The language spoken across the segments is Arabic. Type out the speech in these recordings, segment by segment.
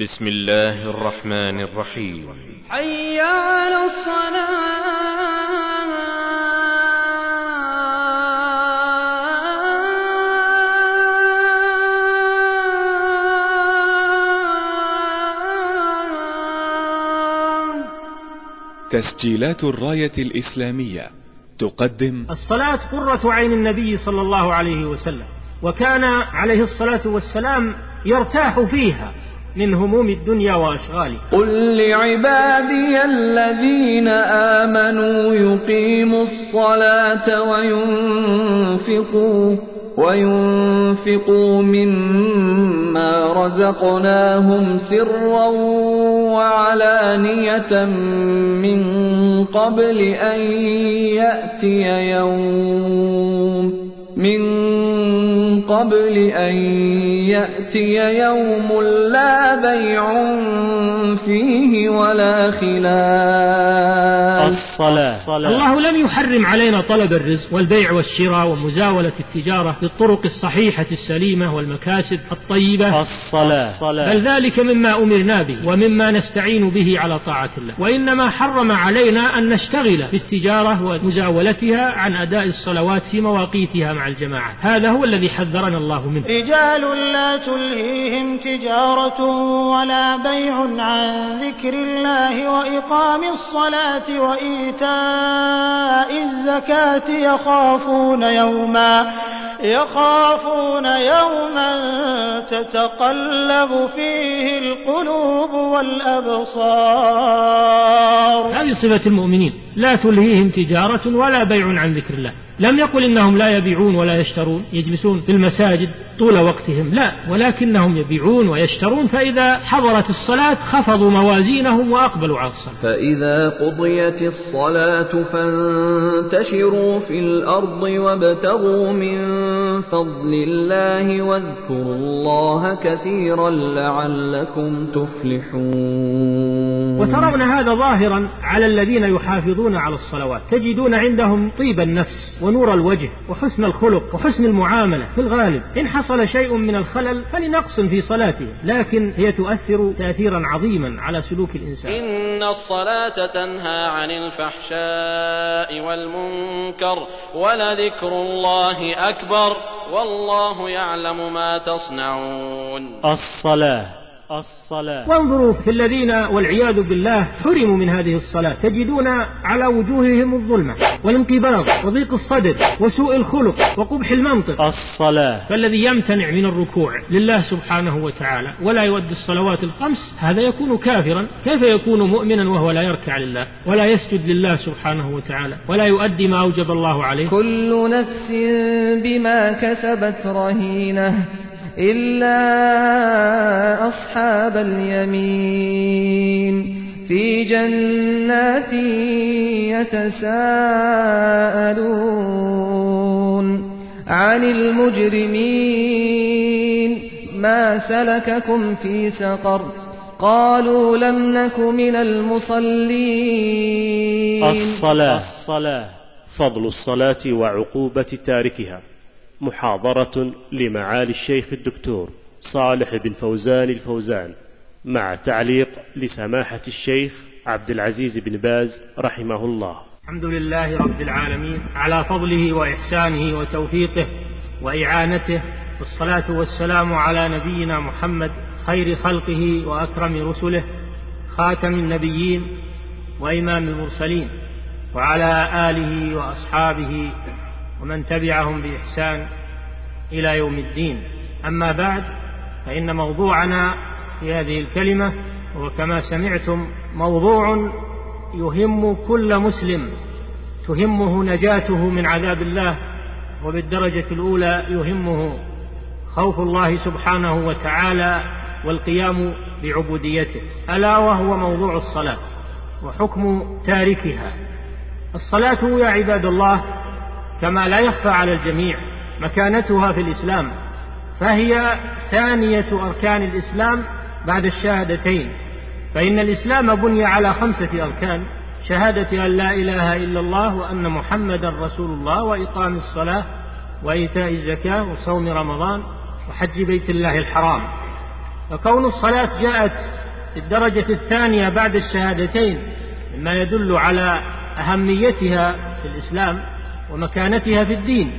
بسم الله الرحمن الرحيم. حي على الصلاة. تسجيلات الراية الإسلامية تقدم الصلاة قرة عين النبي صلى الله عليه وسلم وكان عليه الصلاة والسلام يرتاح فيها. من هموم الدنيا وأشغالها. قل لعبادي الذين آمنوا يقيموا الصلاة وينفقوا وينفقوا مما رزقناهم سرا وعلانية من قبل أن يأتي يوم. من قبل أن يأتي يوم لا بيع فيه ولا خلال الصلاة. الله لم يحرم علينا طلب الرزق والبيع والشراء ومزاولة التجارة بالطرق الصحيحة السليمة والمكاسب الطيبة. الصلاة. بل ذلك مما أمرنا به ومما نستعين به على طاعة الله. وإنما حرم علينا أن نشتغل بالتجارة ومزاولتها عن أداء الصلوات في مواقيتها مع الجماعة. هذا هو الذي حذرنا الله منه. رجال لا تلهيهم تجارة ولا بيع عن ذكر الله وإقام الصلاة وإيتاء الزكاة يخافون يوما يخافون يوما تتقلب فيه القلوب والأبصار. هذه صفة المؤمنين لا تلهيهم تجارة ولا بيع عن ذكر الله. لم يقل إنهم لا يبيعون ولا يشترون يجلسون في المساجد طول وقتهم لا ولكنهم يبيعون ويشترون فإذا حضرت الصلاة خفضوا موازينهم وأقبلوا على الصلاة. فإذا قضيت الصلاة فانتشروا في الأرض وابتغوا من فضل الله واذكروا الله كثيرا لعلكم تفلحون. وترون هذا ظاهرا على الذين يحافظون على الصلوات تجدون عندهم طيب النفس ونور الوجه وحسن الخلق وحسن المعاملة في الغالب. إن حصل شيء من الخلل فلنقص في صلاته لكن هي تؤثر تأثيرا عظيما على سلوك الإنسان. إن الصلاة تنهى عن الفحشاء والمنكر ولذكر الله أكبر والله يعلم ما تصنعون. الصلاة الصلاة. وانظروا في الذين والعياذ بالله حرموا من هذه الصلاة. تجدون على وجوههم الظلمة والانقباض وضيق الصدر وسوء الخلق وقبح المنطق. الصلاة. فالذي يمتنع من الركوع لله سبحانه وتعالى ولا يؤدي الصلوات الخمس هذا يكون كافرا كيف يكون مؤمنا وهو لا يركع لله ولا يسجد لله سبحانه وتعالى ولا يؤدي ما أوجب الله عليه؟ كل نفس بما كسبت رهينة إلا أصحاب اليمين في جنات يتساءلون عن المجرمين ما سلككم في سقر قالوا لم نك من المصلين الصلاة الصلاة فضل الصلاة وعقوبة تاركها. محاضرة لمعالي الشيخ الدكتور صالح بن فوزان الفوزان مع تعليق لسماحة الشيخ عبد العزيز بن باز رحمه الله. الحمد لله رب العالمين على فضله وإحسانه وتوفيقه وإعانته والصلاة والسلام على نبينا محمد خير خلقه وأكرم رسله خاتم النبيين وإمام المرسلين وعلى آله وأصحابه ومن تبعهم بإحسان إلى يوم الدين. أما بعد فإن موضوعنا في هذه الكلمة هو كما سمعتم موضوع يهم كل مسلم. تهمه نجاته من عذاب الله وبالدرجة الأولى يهمه خوف الله سبحانه وتعالى والقيام بعبوديته. ألا وهو موضوع الصلاة وحكم تاركها. الصلاة يا عباد الله كما لا يخفى على الجميع مكانتها في الإسلام فهي ثانية أركان الإسلام بعد الشهادتين فإن الإسلام بني على خمسة أركان شهادة أن لا إله إلا الله وأن محمدا رسول الله وإقام الصلاة وإيتاء الزكاة وصوم رمضان وحج بيت الله الحرام. فكون الصلاة جاءت الدرجة الثانية بعد الشهادتين مما يدل على أهميتها في الإسلام ومكانتها في الدين.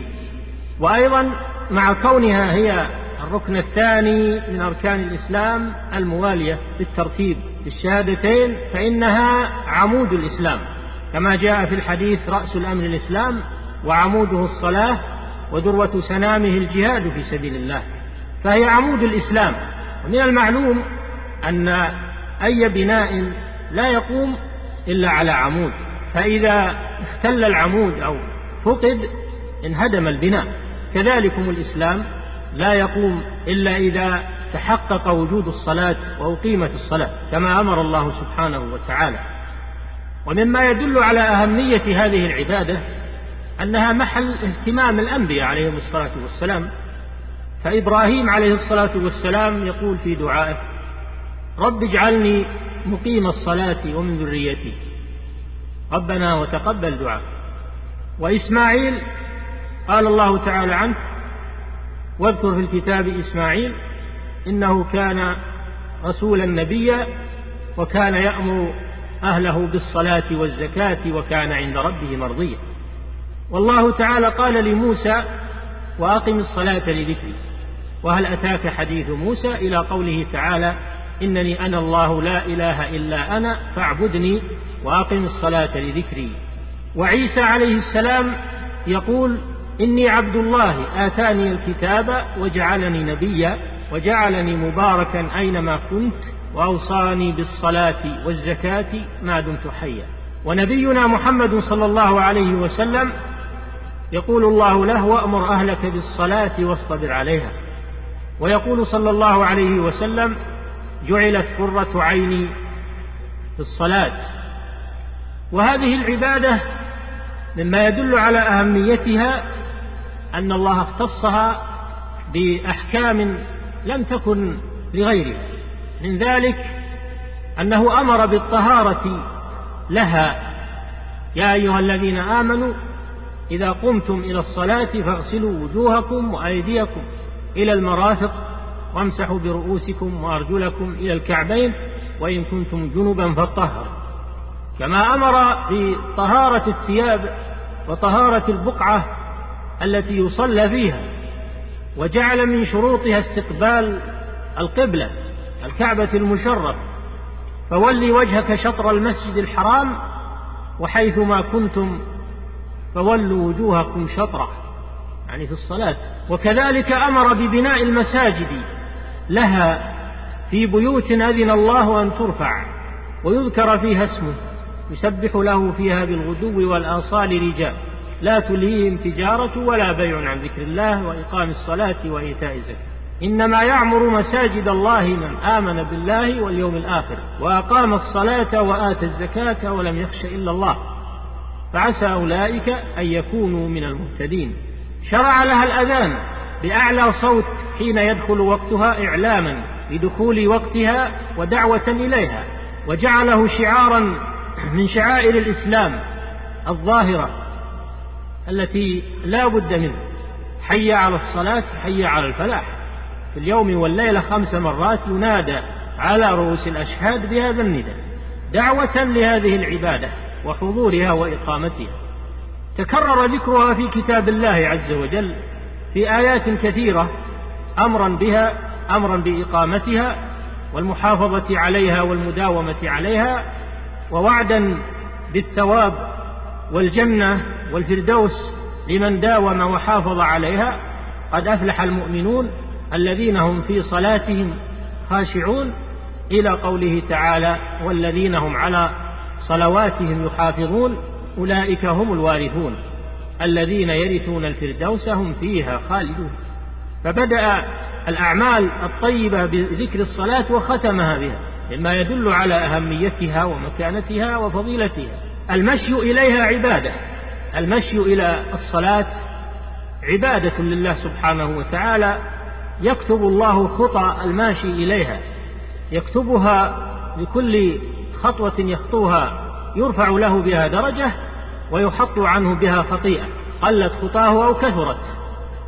وأيضا مع كونها هي الركن الثاني من أركان الإسلام الموالية بالترتيب بالشهادتين فإنها عمود الإسلام. كما جاء في الحديث رأس الأمر الإسلام وعموده الصلاة وذروة سنامه الجهاد في سبيل الله. فهي عمود الإسلام. ومن المعلوم أن أي بناء لا يقوم إلا على عمود. فإذا اختل العمود أو فقد انهدم البناء. كذلكم الإسلام لا يقوم إلا إذا تحقق وجود الصلاة وأقيمت الصلاة كما أمر الله سبحانه وتعالى. ومما يدل على أهمية هذه العبادة أنها محل اهتمام الأنبياء عليهم الصلاة والسلام. فإبراهيم عليه الصلاة والسلام يقول في دعائه رب اجعلني مقيم الصلاة ومن ذريتي. ربنا وتقبل دعاء وإسماعيل قال الله تعالى عنه واذكر في الكتاب إسماعيل إنه كان رسولا نبيا وكان يأمر أهله بالصلاة والزكاة وكان عند ربه مرضيا. والله تعالى قال لموسى وأقم الصلاة لذكري. وهل أتاك حديث موسى؟ إلى قوله تعالى إنني أنا الله لا إله إلا أنا فاعبدني وأقم الصلاة لذكري. وعيسى عليه السلام يقول إني عبد الله آتاني الكتاب وجعلني نبيا وجعلني مباركا أينما كنت وأوصاني بالصلاة والزكاة ما دمت حيا. ونبينا محمد صلى الله عليه وسلم يقول الله له وأمر أهلك بالصلاة واصطبر عليها. ويقول صلى الله عليه وسلم جعلت قرة عيني في الصلاة. وهذه العبادة مما يدل على أهميتها أن الله اختصها بأحكام لم تكن لغيرها من ذلك أنه أمر بالطهارة لها. يا أيها الذين آمنوا إذا قمتم إلى الصلاة فاغسلوا وجوهكم وأيديكم إلى المرافق وامسحوا برؤوسكم وأرجلكم إلى الكعبين وإن كنتم جنبا فاطهروا. كما أمر بطهارة الثياب وطهارة البقعة التي يصلى فيها وجعل من شروطها استقبال القبلة الكعبة المشرف. فولي وجهك شطر المسجد الحرام وحيثما كنتم فولوا وجوهكم شطرة يعني في الصلاة. وكذلك أمر ببناء المساجد لها في بيوت أذن الله أن ترفع ويذكر فيها اسمه. يسبح له فيها بالغدو والآصال رجال. لا تلهيهم تجارة ولا بيع عن ذكر الله وإقام الصلاة وإيتاء الزكاة. إنما يعمر مساجد الله من آمن بالله واليوم الآخر وأقام الصلاة وآتى الزكاة ولم يخش إلا الله. فعسى أولئك أن يكونوا من المهتدين. شرع لها الأذان بأعلى صوت حين يدخل وقتها إعلاما بدخول وقتها ودعوة إليها. وجعله شعارا من شعائر الإسلام الظاهرة التي لا بد منه حي على الصلاة حي على الفلاح. في اليوم والليلة خمس مرات ينادى على رؤوس الأشهاد بهذا النداء. دعوة لهذه العبادة وحضورها وإقامتها. تكرر ذكرها في كتاب الله عز وجل في آيات كثيرة أمرا بها أمرا بإقامتها والمحافظة عليها والمداومة عليها ووعدا بالثواب والجنة والفردوس لمن داوم وحافظ عليها قد أفلح المؤمنون الذين هم في صلاتهم خاشعون إلى قوله تعالى والذين هم على صلواتهم يحافظون أولئك هم الوارثون الذين يرثون الفردوس هم فيها خالدون. فبدأ الأعمال الطيبة بذكر الصلاة وختمها بها. مما يدل على أهميتها ومكانتها وفضيلتها. المشي إليها عبادة. المشي إلى الصلاة عبادة لله سبحانه وتعالى. يكتب الله خطى الماشي إليها. يكتبها لكل خطوة يخطوها. يرفع له بها درجة ويحط عنه بها خطيئة. قلت خطاه أو كثرت.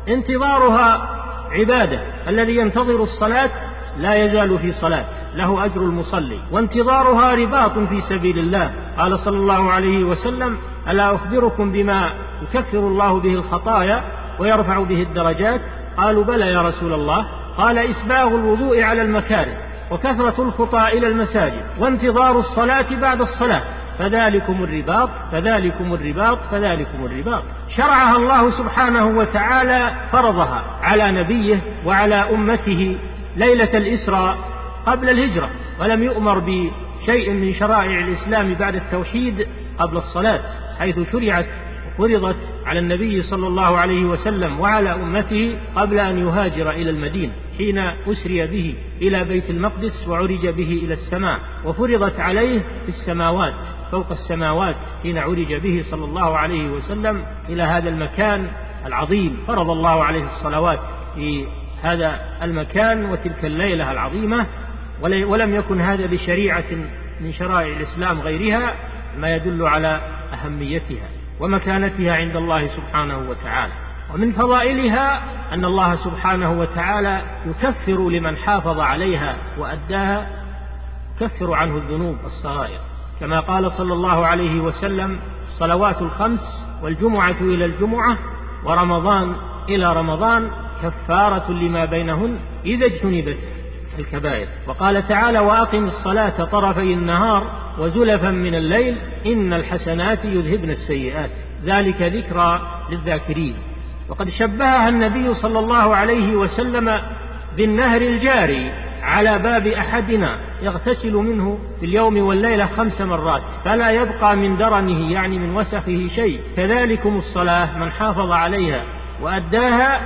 انتظارها عبادة. الذي ينتظر الصلاة لا يزال في صلاة له أجر المصلي. وانتظارها رباط في سبيل الله. قال صلى الله عليه وسلم ألا أخبركم بما يكفر الله به الخطايا ويرفع به الدرجات؟ قالوا بلى يا رسول الله. قال إسباغ الوضوء على المكاره وكثرة الخطى إلى المساجد وانتظار الصلاة بعد الصلاة. فذلكم الرباط فذلكم الرباط فذلكم الرباط. شرعها الله سبحانه وتعالى فرضها على نبيه وعلى أمته ليلة الإسراء قبل الهجرة ولم يؤمر بشيء من شرائع الإسلام بعد التوحيد قبل الصلاة حيث شرعت فرضت على النبي صلى الله عليه وسلم وعلى أمته قبل أن يهاجر إلى المدينة حين أسري به إلى بيت المقدس وعرج به إلى السماء وفرضت عليه في السماوات فوق السماوات حين عرج به صلى الله عليه وسلم إلى هذا المكان العظيم فرض الله عليه الصلوات في هذا المكان وتلك الليلة العظيمة ولم يكن هذا بشريعة من شرائع الإسلام غيرها ما يدل على أهميتها ومكانتها عند الله سبحانه وتعالى. ومن فضائلها أن الله سبحانه وتعالى يكفر لمن حافظ عليها وأداها يكفر عنه الذنوب الصغائر كما قال صلى الله عليه وسلم الصلوات الخمس والجمعة إلى الجمعة ورمضان إلى رمضان كفارة لما بينهن إذا اجتنبت الكبائر. وقال تعالى وأقم الصلاة طرفي النهار وزلفا من الليل إن الحسنات يذهبن السيئات. ذلك ذكرى للذاكرين. وقد شبهها النبي صلى الله عليه وسلم بالنهر الجاري على باب أحدنا يغتسل منه في اليوم والليلة خمس مرات فلا يبقى من درنه يعني من وسخه شيء. كذلكم الصلاة من حافظ عليها وأداها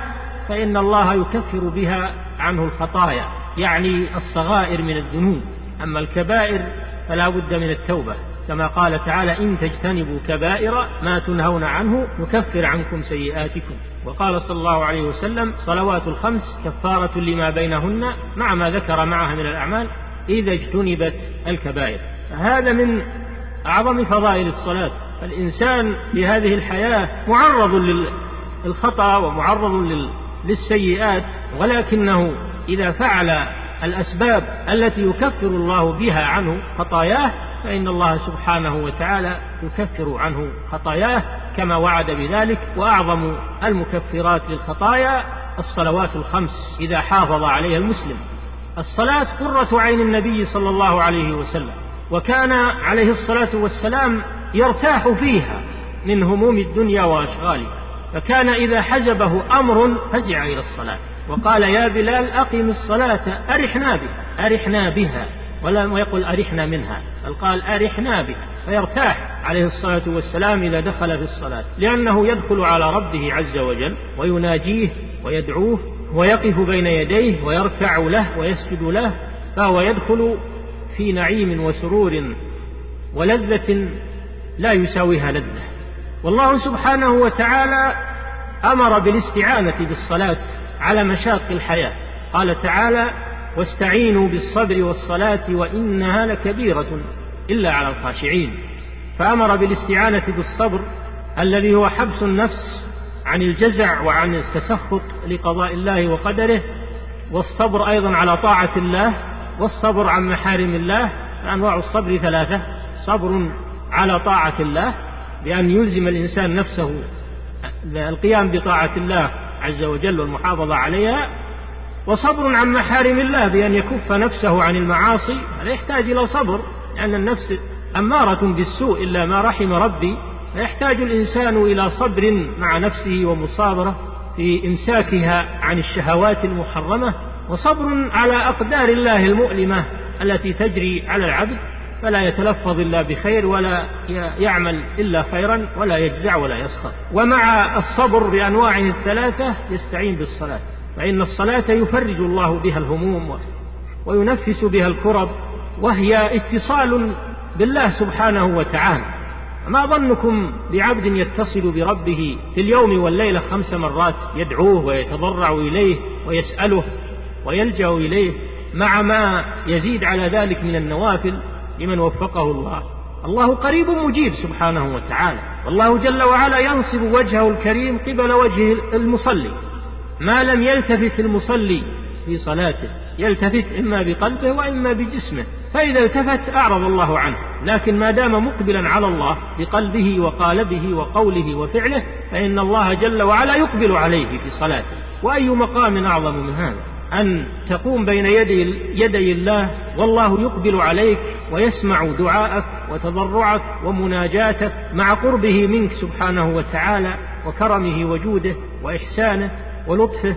فإن الله يكفر بها عنه الخطايا يعني الصغائر من الذنوب. أما الكبائر فلا بد من التوبة. كما قال تعالى إن تجتنبوا كبائر ما تنهون عنه نكفر عنكم سيئاتكم. وقال صلى الله عليه وسلم صلوات الخمس كفارة لما بينهن مع ما ذكر معها من الأعمال إذا اجتنبت الكبائر. هذا من أعظم فضائل الصلاة. الإنسان في هذه الحياة معرض للخطأ ومعرض للسيئات ولكنه إذا فعل الأسباب التي يكفر الله بها عنه خطاياه فإن الله سبحانه وتعالى يكفر عنه خطاياه كما وعد بذلك وأعظم المكفرات للخطايا الصلوات الخمس إذا حافظ عليها المسلم. الصلاة قرة عين النبي صلى الله عليه وسلم وكان عليه الصلاة والسلام يرتاح فيها من هموم الدنيا وأشغالها. فكان إذا حزبه أمر فزع إلى الصلاة. وقال يا بلال أقم الصلاة أرحنا بها أرحنا بها. ولم يقل أرحنا منها بل قال أرحنا بها. فيرتاح عليه الصلاة والسلام إذا دخل في الصلاة لأنه يدخل على ربه عز وجل ويناجيه ويدعوه ويقف بين يديه ويركع له ويسجد له فهو يدخل في نعيم وسرور ولذة لا يساويها لذة. والله سبحانه وتعالى أمر بالاستعانة بالصلاة على مشاق الحياة. قال تعالى واستعينوا بالصبر والصلاة وإنها لكبيرة إلا على الخاشعين. فأمر بالاستعانة بالصبر الذي هو حبس النفس عن الجزع وعن التسخط لقضاء الله وقدره والصبر أيضا على طاعة الله والصبر عن محارم الله أنواع الصبر ثلاثة صبر على طاعة الله بأن يلزم الإنسان نفسه القيام بطاعة الله عز وجل والمحافظة عليها وصبر عن محارم الله بأن يكف نفسه عن المعاصي. هذا يحتاج إلى صبر لأن النفس أمارة بالسوء إلا ما رحم ربي. فيحتاج الإنسان إلى صبر مع نفسه ومصابرة في إمساكها عن الشهوات المحرمة وصبر على أقدار الله المؤلمة التي تجري على العبد. فلا يتلفظ إلا بخير ولا يعمل إلا خيرا ولا يجزع ولا يسخط ومع الصبر بأنواعه الثلاثة يستعين بالصلاة فإن الصلاة يفرج الله بها الهموم وينفس بها الكرب وهي اتصال بالله سبحانه وتعالى. ما ظنكم بعبد يتصل بربه في اليوم والليلة خمس مرات يدعوه ويتضرع إليه ويسأله ويلجأ إليه مع ما يزيد على ذلك من النوافل؟ لمن وفقه الله. الله قريب مجيب سبحانه وتعالى. والله جل وعلا ينصب وجهه الكريم قبل وجه المصلي. ما لم يلتفت المصلي في صلاته يلتفت إما بقلبه وإما بجسمه. فإذا التفت أعرض الله عنه. لكن ما دام مقبلا على الله بقلبه وقالبه وقوله وفعله فإن الله جل وعلا يقبل عليه في صلاته. وأي مقام أعظم من هذا؟ أن تقوم بين يدي, يدي الله والله يقبل عليك ويسمع دعاءك وتضرعك ومناجاتك مع قربه منك سبحانه وتعالى وكرمه وجوده وإحسانه ولطفه.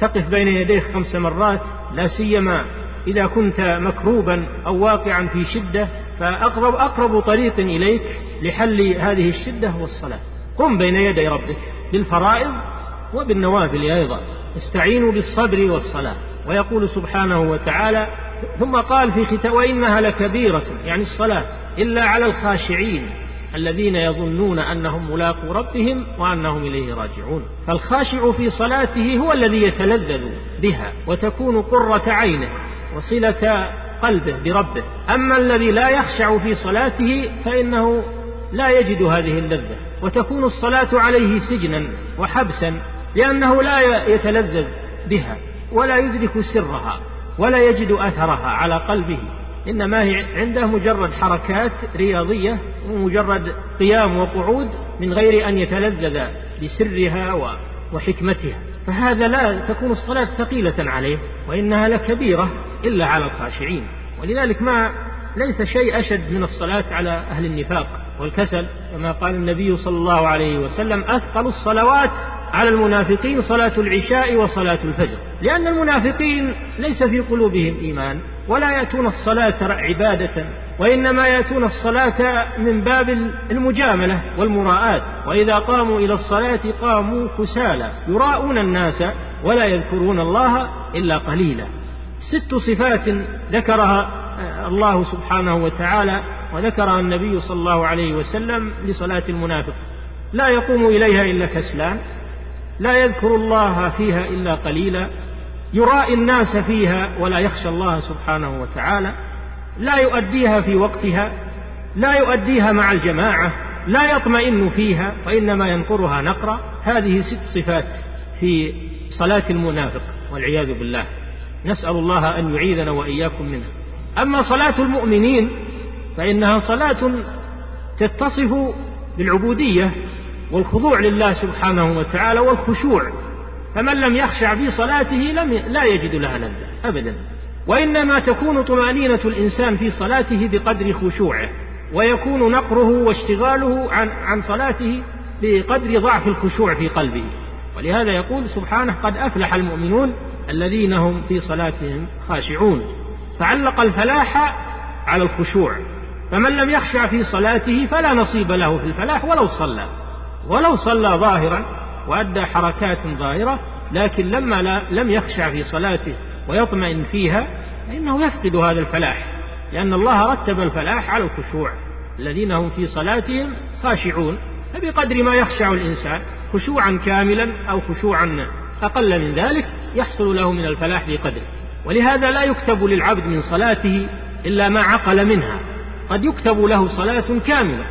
تقف بين يديه خمس مرات لا سيما إذا كنت مكروبا أو واقعا في شدة فأقرب أقرب طريق إليك لحل هذه الشدة هو الصلاة. قم بين يدي ربك بالفرائض وبالنوافل أيضا. استعينوا بالصبر والصلاة. ويقول سبحانه وتعالى ثم قال في ختام وإنها لكبيرة يعني الصلاة إلا على الخاشعين الذين يظنون أنهم ملاقو ربهم وأنهم إليه راجعون. فالخاشع في صلاته هو الذي يتلذذ بها وتكون قرة عينه وصلة قلبه بربه. أما الذي لا يخشع في صلاته فإنه لا يجد هذه اللذة وتكون الصلاة عليه سجنا وحبسا لأنه لا يتلذذ بها ولا يدرك سرها ولا يجد أثرها على قلبه. إنما هي عنده مجرد حركات رياضية ومجرد قيام وقعود من غير أن يتلذذ بسرها وحكمتها. فهذا لا تكون الصلاة ثقيلة عليه وإنها لكبيرة إلا على الخاشعين. ولذلك ما ليس شيء أشد من الصلاة على أهل النفاق والكسل كما قال النبي صلى الله عليه وسلم أثقل الصلوات على المنافقين صلاة العشاء وصلاة الفجر. لأن المنافقين ليس في قلوبهم إيمان ولا يأتون الصلاة عبادة وإنما يأتون الصلاة من باب المجاملة والمراءات. وإذا قاموا إلى الصلاة قاموا كسالى يراءون الناس ولا يذكرون الله إلا قليلا. ست صفات ذكرها الله سبحانه وتعالى وذكرها النبي صلى الله عليه وسلم لصلاة المنافق. لا يقوم إليها إلا كسلان. لا يذكر الله فيها إلا قليلا يرائي الناس فيها ولا يخشى الله سبحانه وتعالى لا يؤديها في وقتها لا يؤديها مع الجماعة لا يطمئن فيها وإنما ينقرها نقرا. هذه ست صفات في صلاة المنافق والعياذ بالله. نسأل الله أن يعيذنا وإياكم منها. أما صلاة المؤمنين فإنها صلاة تتصف بالعبودية والخضوع لله سبحانه وتعالى والخشوع. فمن لم يخشع في صلاته لم لا يجد لها لذة أبدا. وإنما تكون طمأنينة الإنسان في صلاته بقدر خشوعه ويكون نقره واشتغاله عن عن صلاته بقدر ضعف الخشوع في قلبه. ولهذا يقول سبحانه قد أفلح المؤمنون الذين هم في صلاتهم خاشعون فعلق الفلاح على الخشوع. فمن لم يخشع في صلاته فلا نصيب له في الفلاح ولو صلى. ولو صلى ظاهرا وأدى حركات ظاهرة لكن لما لا لم يخشع في صلاته ويطمئن فيها فإنه يفقد هذا الفلاح لأن الله رتب الفلاح على الخشوع. الذين هم في صلاتهم خاشعون فبقدر ما يخشع الإنسان خشوعا كاملا أو خشوعا أقل من ذلك يحصل له من الفلاح بقدره ولهذا لا يكتب للعبد من صلاته إلا ما عقل منها قد يكتب له صلاة كاملة.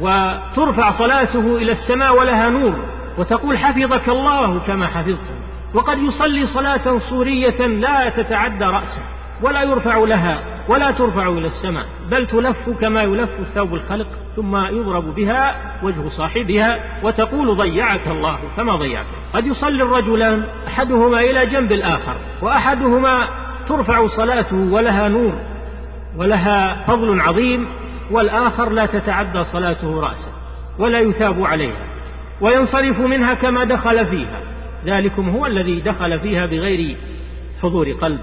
وترفع صلاته إلى السماء ولها نور وتقول حفظك الله كما حفظته وقد يصلي صلاة صورية لا تتعدى رأسه ولا يرفع لها ولا ترفع إلى السماء بل تلف كما يلف الثوب الخلق ثم يضرب بها وجه صاحبها وتقول ضيعك الله كما ضيعك. قد يصلي الرجلان أحدهما إلى جنب الآخر وأحدهما ترفع صلاته ولها نور ولها فضل عظيم والآخر لا تتعدى صلاته رأسه ولا يثاب عليها وينصرف منها كما دخل فيها. ذلكم هو الذي دخل فيها بغير حضور قلب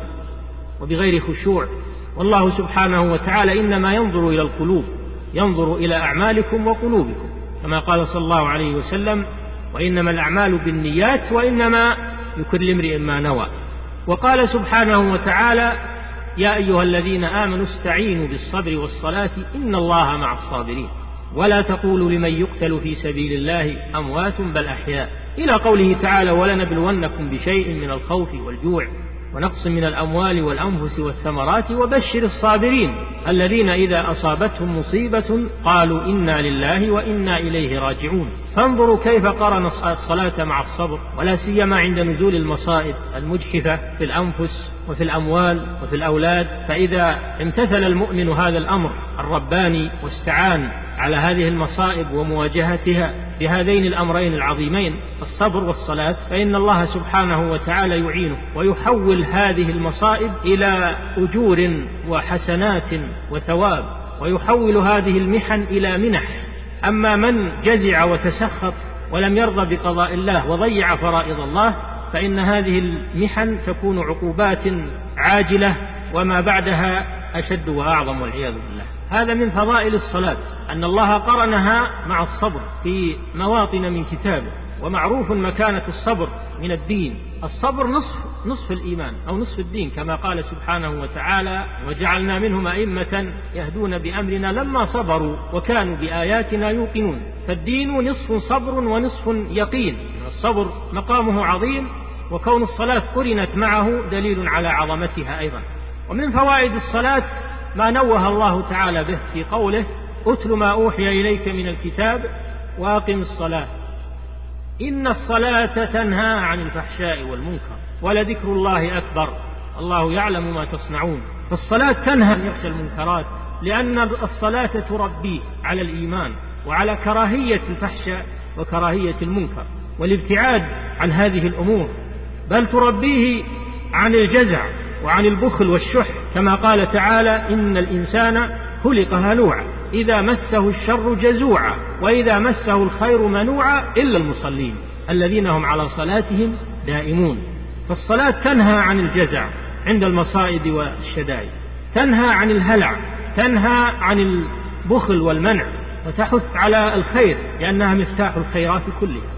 وبغير خشوع. والله سبحانه وتعالى إنما ينظر إلى القلوب ينظر إلى أعمالكم وقلوبكم كما قال صلى الله عليه وسلم وإنما الأعمال بالنيات وإنما لكل امرئ ما نوى. وقال سبحانه وتعالى يا أيها الذين آمنوا استعينوا بالصبر والصلاة إن الله مع الصابرين. ولا تقولوا لمن يقتل في سبيل الله أموات بل أحياء. إلى قوله تعالى ولنبلونكم بشيء من الخوف والجوع ونقص من الأموال والأنفس والثمرات وبشر الصابرين الذين إذا أصابتهم مصيبة قالوا إنا لله وإنا إليه راجعون. فانظروا كيف قرن الصلاة مع الصبر. ولا سيما عند نزول المصائب المجحفة في الأنفس وفي الأموال وفي الأولاد فإذا امتثل المؤمن هذا الأمر الرباني واستعان على هذه المصائب ومواجهتها بهذين الأمرين العظيمين الصبر والصلاة فإن الله سبحانه وتعالى يعينه ويحول هذه المصائب إلى أجور وحسنات وثواب ويحول هذه المحن إلى منح. أما من جزع وتسخط ولم يرضى بقضاء الله وضيع فرائض الله فإن هذه المحن تكون عقوبات عاجلة وما بعدها أشد وأعظم والعياذ بالله. هذا من فضائل الصلاة أن الله قرنها مع الصبر في مواطن من كتابه ومعروف مكانة الصبر من الدين. الصبر نصف نصف الإيمان أو نصف الدين كما قال سبحانه وتعالى وجعلنا منهم أئمة يهدون بأمرنا لما صبروا وكانوا بآياتنا يوقنون. فالدين نصف صبر ونصف يقين. الصبر مقامه عظيم وكون الصلاة قرنت معه دليل على عظمتها أيضا. ومن فوائد الصلاة ما نوه الله تعالى به في قوله اتل ما أوحي إليك من الكتاب وأقم الصلاة. إن الصلاة تنهى عن الفحشاء والمنكر ولذكر الله أكبر. الله يعلم ما تصنعون. فالصلاة تنهى عن يخشى المنكرات لأن الصلاة تربيه على الإيمان وعلى كراهية الفحشاء وكراهية المنكر والابتعاد عن هذه الأمور. بل تربيه عن الجزع وعن البخل والشح كما قال تعالى إن الإنسان خلق هلوعا. إذا مسه الشر جزوعا وإذا مسه الخير منوعا إلا المصلين الذين هم على صلاتهم دائمون. فالصلاة تنهى عن الجزع عند المصائب والشدائد تنهى عن الهلع تنهى عن البخل والمنع وتحث على الخير لأنها مفتاح الخيرات كلها.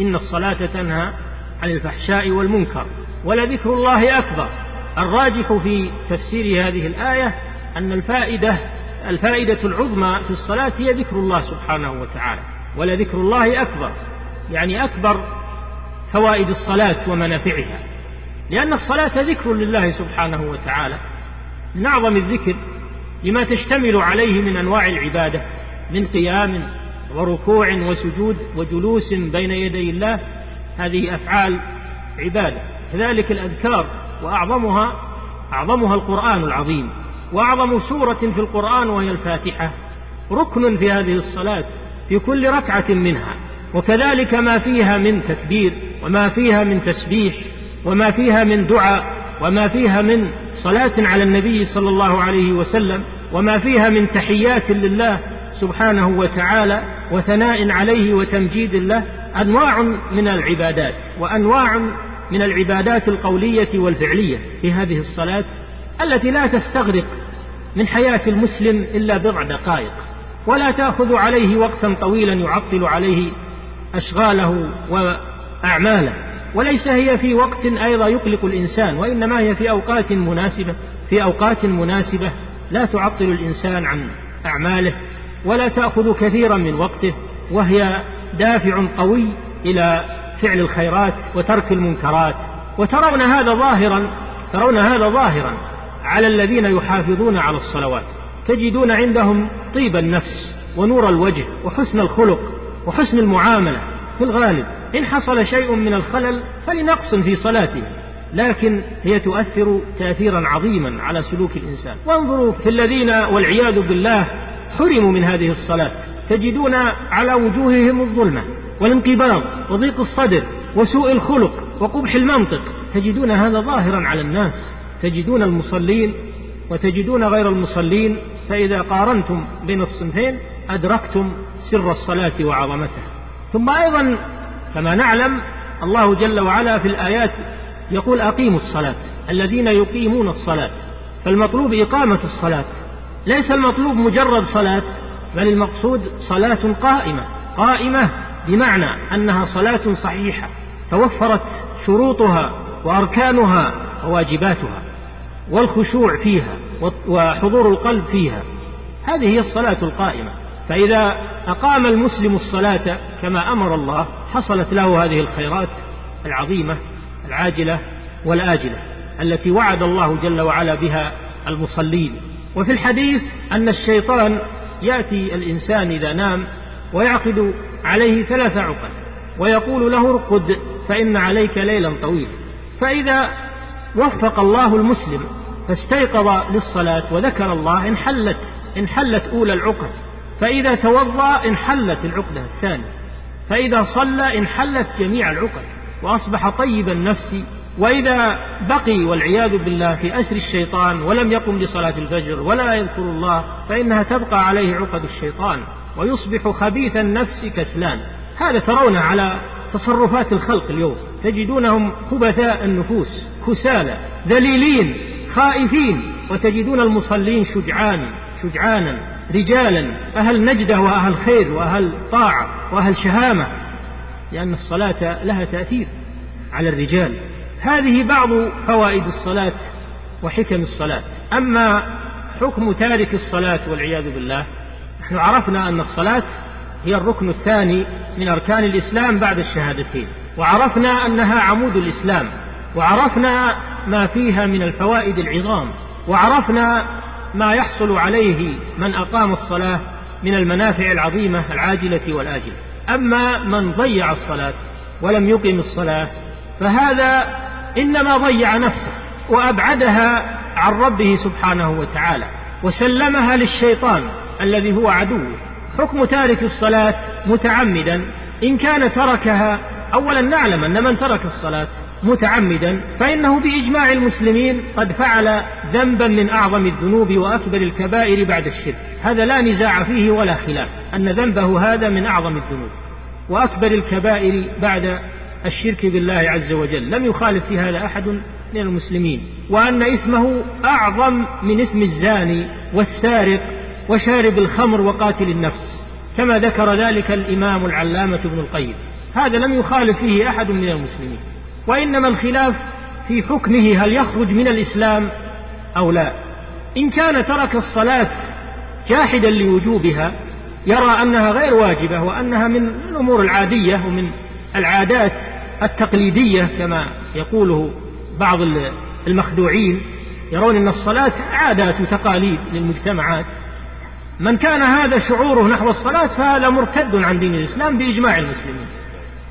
إن الصلاة تنهى عن الفحشاء والمنكر ولذكر الله أكبر. الراجح في تفسير هذه الآية أن الفائدة الفائدة العظمى في الصلاة هي ذكر الله سبحانه وتعالى ولذكر الله أكبر يعني أكبر فوائد الصلاة ومنافعها. لأن الصلاة ذكر لله سبحانه وتعالى. من أعظم الذكر لما تشتمل عليه من أنواع العبادة من قيام وركوع وسجود وجلوس بين يدي الله هذه أفعال عبادة. كذلك الأذكار وأعظمها أعظمها القرآن العظيم. وأعظم سورة في القرآن وهي الفاتحة ركن في هذه الصلاة في كل ركعة منها وكذلك ما فيها من تكبير وما فيها من تسبيح وما فيها من دعاء وما فيها من صلاة على النبي صلى الله عليه وسلم وما فيها من تحيات لله سبحانه وتعالى وثناء عليه وتمجيد له أنواع من العبادات وأنواع من العبادات القولية والفعلية في هذه الصلاة التي لا تستغرق من حياة المسلم إلا بضع دقائق ولا تأخذ عليه وقتا طويلا يعطل عليه أشغاله وأعماله. وليس هي في وقت أيضا يقلق الإنسان وإنما هي في أوقات مناسبة في أوقات مناسبة لا تعطل الإنسان عن أعماله ولا تأخذ كثيرا من وقته وهي دافع قوي إلى فعل الخيرات وترك المنكرات. وترون هذا ظاهرا ترون هذا ظاهرا. على الذين يحافظون على الصلوات. تجدون عندهم طيب النفس ونور الوجه وحسن الخلق وحسن المعاملة. في الغالب إن حصل شيء من الخلل فلنقص في صلاته لكن هي تؤثر تاثيرا عظيما على سلوك الإنسان. وانظروا في الذين والعياذ بالله حرموا من هذه الصلاة. تجدون على وجوههم الظلمة والانقباض وضيق الصدر وسوء الخلق وقبح المنطق. تجدون هذا ظاهرا على الناس. تجدون المصلين وتجدون غير المصلين فإذا قارنتم بين الصنفين أدركتم سر الصلاة وعظمتها. ثم أيضا كما نعلم الله جل وعلا في الآيات يقول أقيموا الصلاة الذين يقيمون الصلاة فالمطلوب إقامة الصلاة. ليس المطلوب مجرد صلاة بل المقصود صلاة قائمة قائمة بمعنى أنها صلاة صحيحة توفرت شروطها وأركانها وواجباتها. والخشوع فيها وحضور القلب فيها. هذه هي الصلاة القائمة. فإذا أقام المسلم الصلاة كما أمر الله حصلت له هذه الخيرات العظيمة العاجلة والآجلة التي وعد الله جل وعلا بها المصلين. وفي الحديث أن الشيطان يأتي الإنسان إذا نام ويعقد عليه ثلاث عقد ويقول له ارقد فإن عليك ليلا طويلا. فإذا وفق الله المسلم فاستيقظ للصلاة وذكر الله انحلت انحلت أولى العقد. فإذا توضأ انحلت العقدة الثانية فإذا صلى انحلت جميع العقد. وأصبح طيب النفس. وإذا بقي والعياذ بالله في أسر الشيطان ولم يقم لصلاة الفجر ولا يذكر الله فإنها تبقى عليه عقد الشيطان. ويصبح خبيث النفس كسلان. هذا ترونه على تصرفات الخلق اليوم. تجدونهم خبثاء النفوس كسالى ذليلين. خائفين وتجدون المصلين شجعان شجعانا رجالا أهل نجدة وأهل خير وأهل طاعة وأهل شهامة لأن الصلاة لها تأثير على الرجال. هذه بعض فوائد الصلاة وحكم الصلاة. أما حكم تارك الصلاة والعياذ بالله نحن عرفنا أن الصلاة هي الركن الثاني من أركان الإسلام بعد الشهادتين وعرفنا أنها عمود الإسلام. وعرفنا ما فيها من الفوائد العظام وعرفنا ما يحصل عليه من أقام الصلاة من المنافع العظيمة العاجلة والآجلة. أما من ضيع الصلاة ولم يقم الصلاة فهذا إنما ضيع نفسه وأبعدها عن ربه سبحانه وتعالى وسلمها للشيطان الذي هو عدوه حكم تارك الصلاة متعمدا إن كان تركها أولا نعلم أن من ترك الصلاة متعمدا فإنه بإجماع المسلمين قد فعل ذنبا من أعظم الذنوب وأكبر الكبائر بعد الشرك. هذا لا نزاع فيه ولا خلاف أن ذنبه هذا من أعظم الذنوب وأكبر الكبائر بعد الشرك بالله عز وجل. لم يخالف في هذا أحد من المسلمين. وأن إثمه أعظم من إثم الزاني والسارق وشارب الخمر وقاتل النفس كما ذكر ذلك الإمام العلامة ابن القيم. هذا لم يخالف فيه أحد من المسلمين. وإنما الخلاف في حكمه هل يخرج من الإسلام أو لا. إن كان ترك الصلاة جاحدا لوجوبها يرى أنها غير واجبة وأنها من الأمور العادية ومن العادات التقليدية كما يقوله بعض المخدوعين يرون أن الصلاة عادات وتقاليد للمجتمعات. من كان هذا شعوره نحو الصلاة فهذا مرتد عن دين الإسلام بإجماع المسلمين.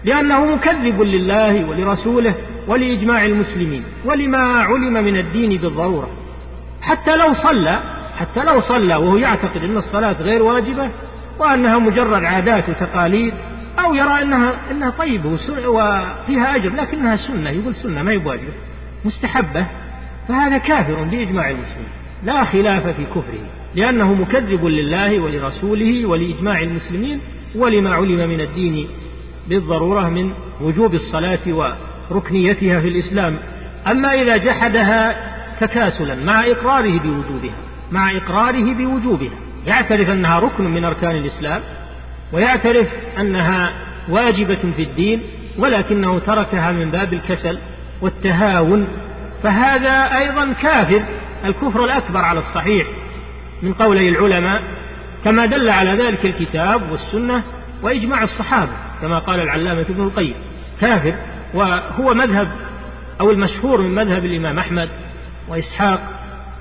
لأنه مكذب لله ولرسوله ولإجماع المسلمين ولما علم من الدين بالضرورة. حتى لو صلى حتى لو صلى وهو يعتقد أن الصلاة غير واجبة وأنها مجرد عادات وتقاليد أو يرى أنها أنها طيبة وفيها أجر لكنها سنة يقول سنة ما هي مستحبة. فهذا كافر بإجماع المسلمين لا خلاف في كفره لأنه مكذب لله ولرسوله ولإجماع المسلمين ولما علم من الدين بالضرورة من وجوب الصلاة وركنيتها في الإسلام. أما إذا جحدها تكاسلا مع إقراره بوجوبها مع إقراره بوجوبها. يعترف أنها ركن من أركان الإسلام ويعترف أنها واجبة في الدين ولكنه تركها من باب الكسل والتهاون. فهذا أيضا كافر الكفر الأكبر على الصحيح. من قولي العلماء كما دل على ذلك الكتاب والسنة وإجماع الصحابة. كما قال العلامة ابن القيم كافر وهو مذهب أو المشهور من مذهب الإمام أحمد وإسحاق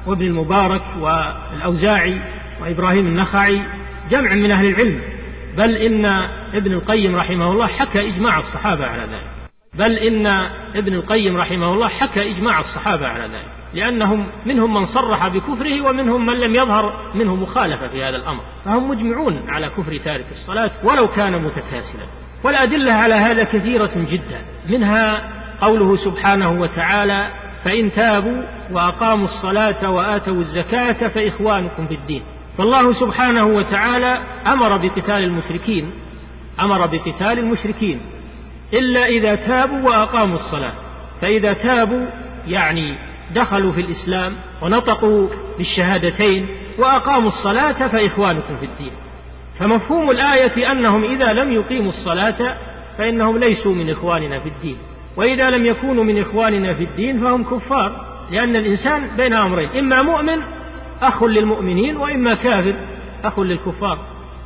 وابن المبارك والأوزاعي وإبراهيم النخعي جمع من أهل العلم بل إن ابن القيم رحمه الله حكى إجماع الصحابة على ذلك. بل إن ابن القيم رحمه الله حكى إجماع الصحابة على ذلك لأنهم منهم من صرح بكفره ومنهم من لم يظهر منه مخالفة في هذا الأمر. فهم مجمعون على كفر تارك الصلاة ولو كان متكاسلا. والأدلة على هذا كثيرة جدا. منها قوله سبحانه وتعالى فإن تابوا وأقاموا الصلاة وآتوا الزكاة فإخوانكم في الدين. فالله سبحانه وتعالى أمر بقتال المشركين أمر بقتال المشركين إلا إذا تابوا وأقاموا الصلاة. فإذا تابوا يعني دخلوا في الإسلام ونطقوا بالشهادتين وأقاموا الصلاة فإخوانكم في الدين. فمفهوم الآية أنهم إذا لم يقيموا الصلاة فإنهم ليسوا من إخواننا في الدين. وإذا لم يكونوا من إخواننا في الدين فهم كفار لأن الإنسان بين أمرين إما مؤمن أخ للمؤمنين وإما كافر أخ للكفار.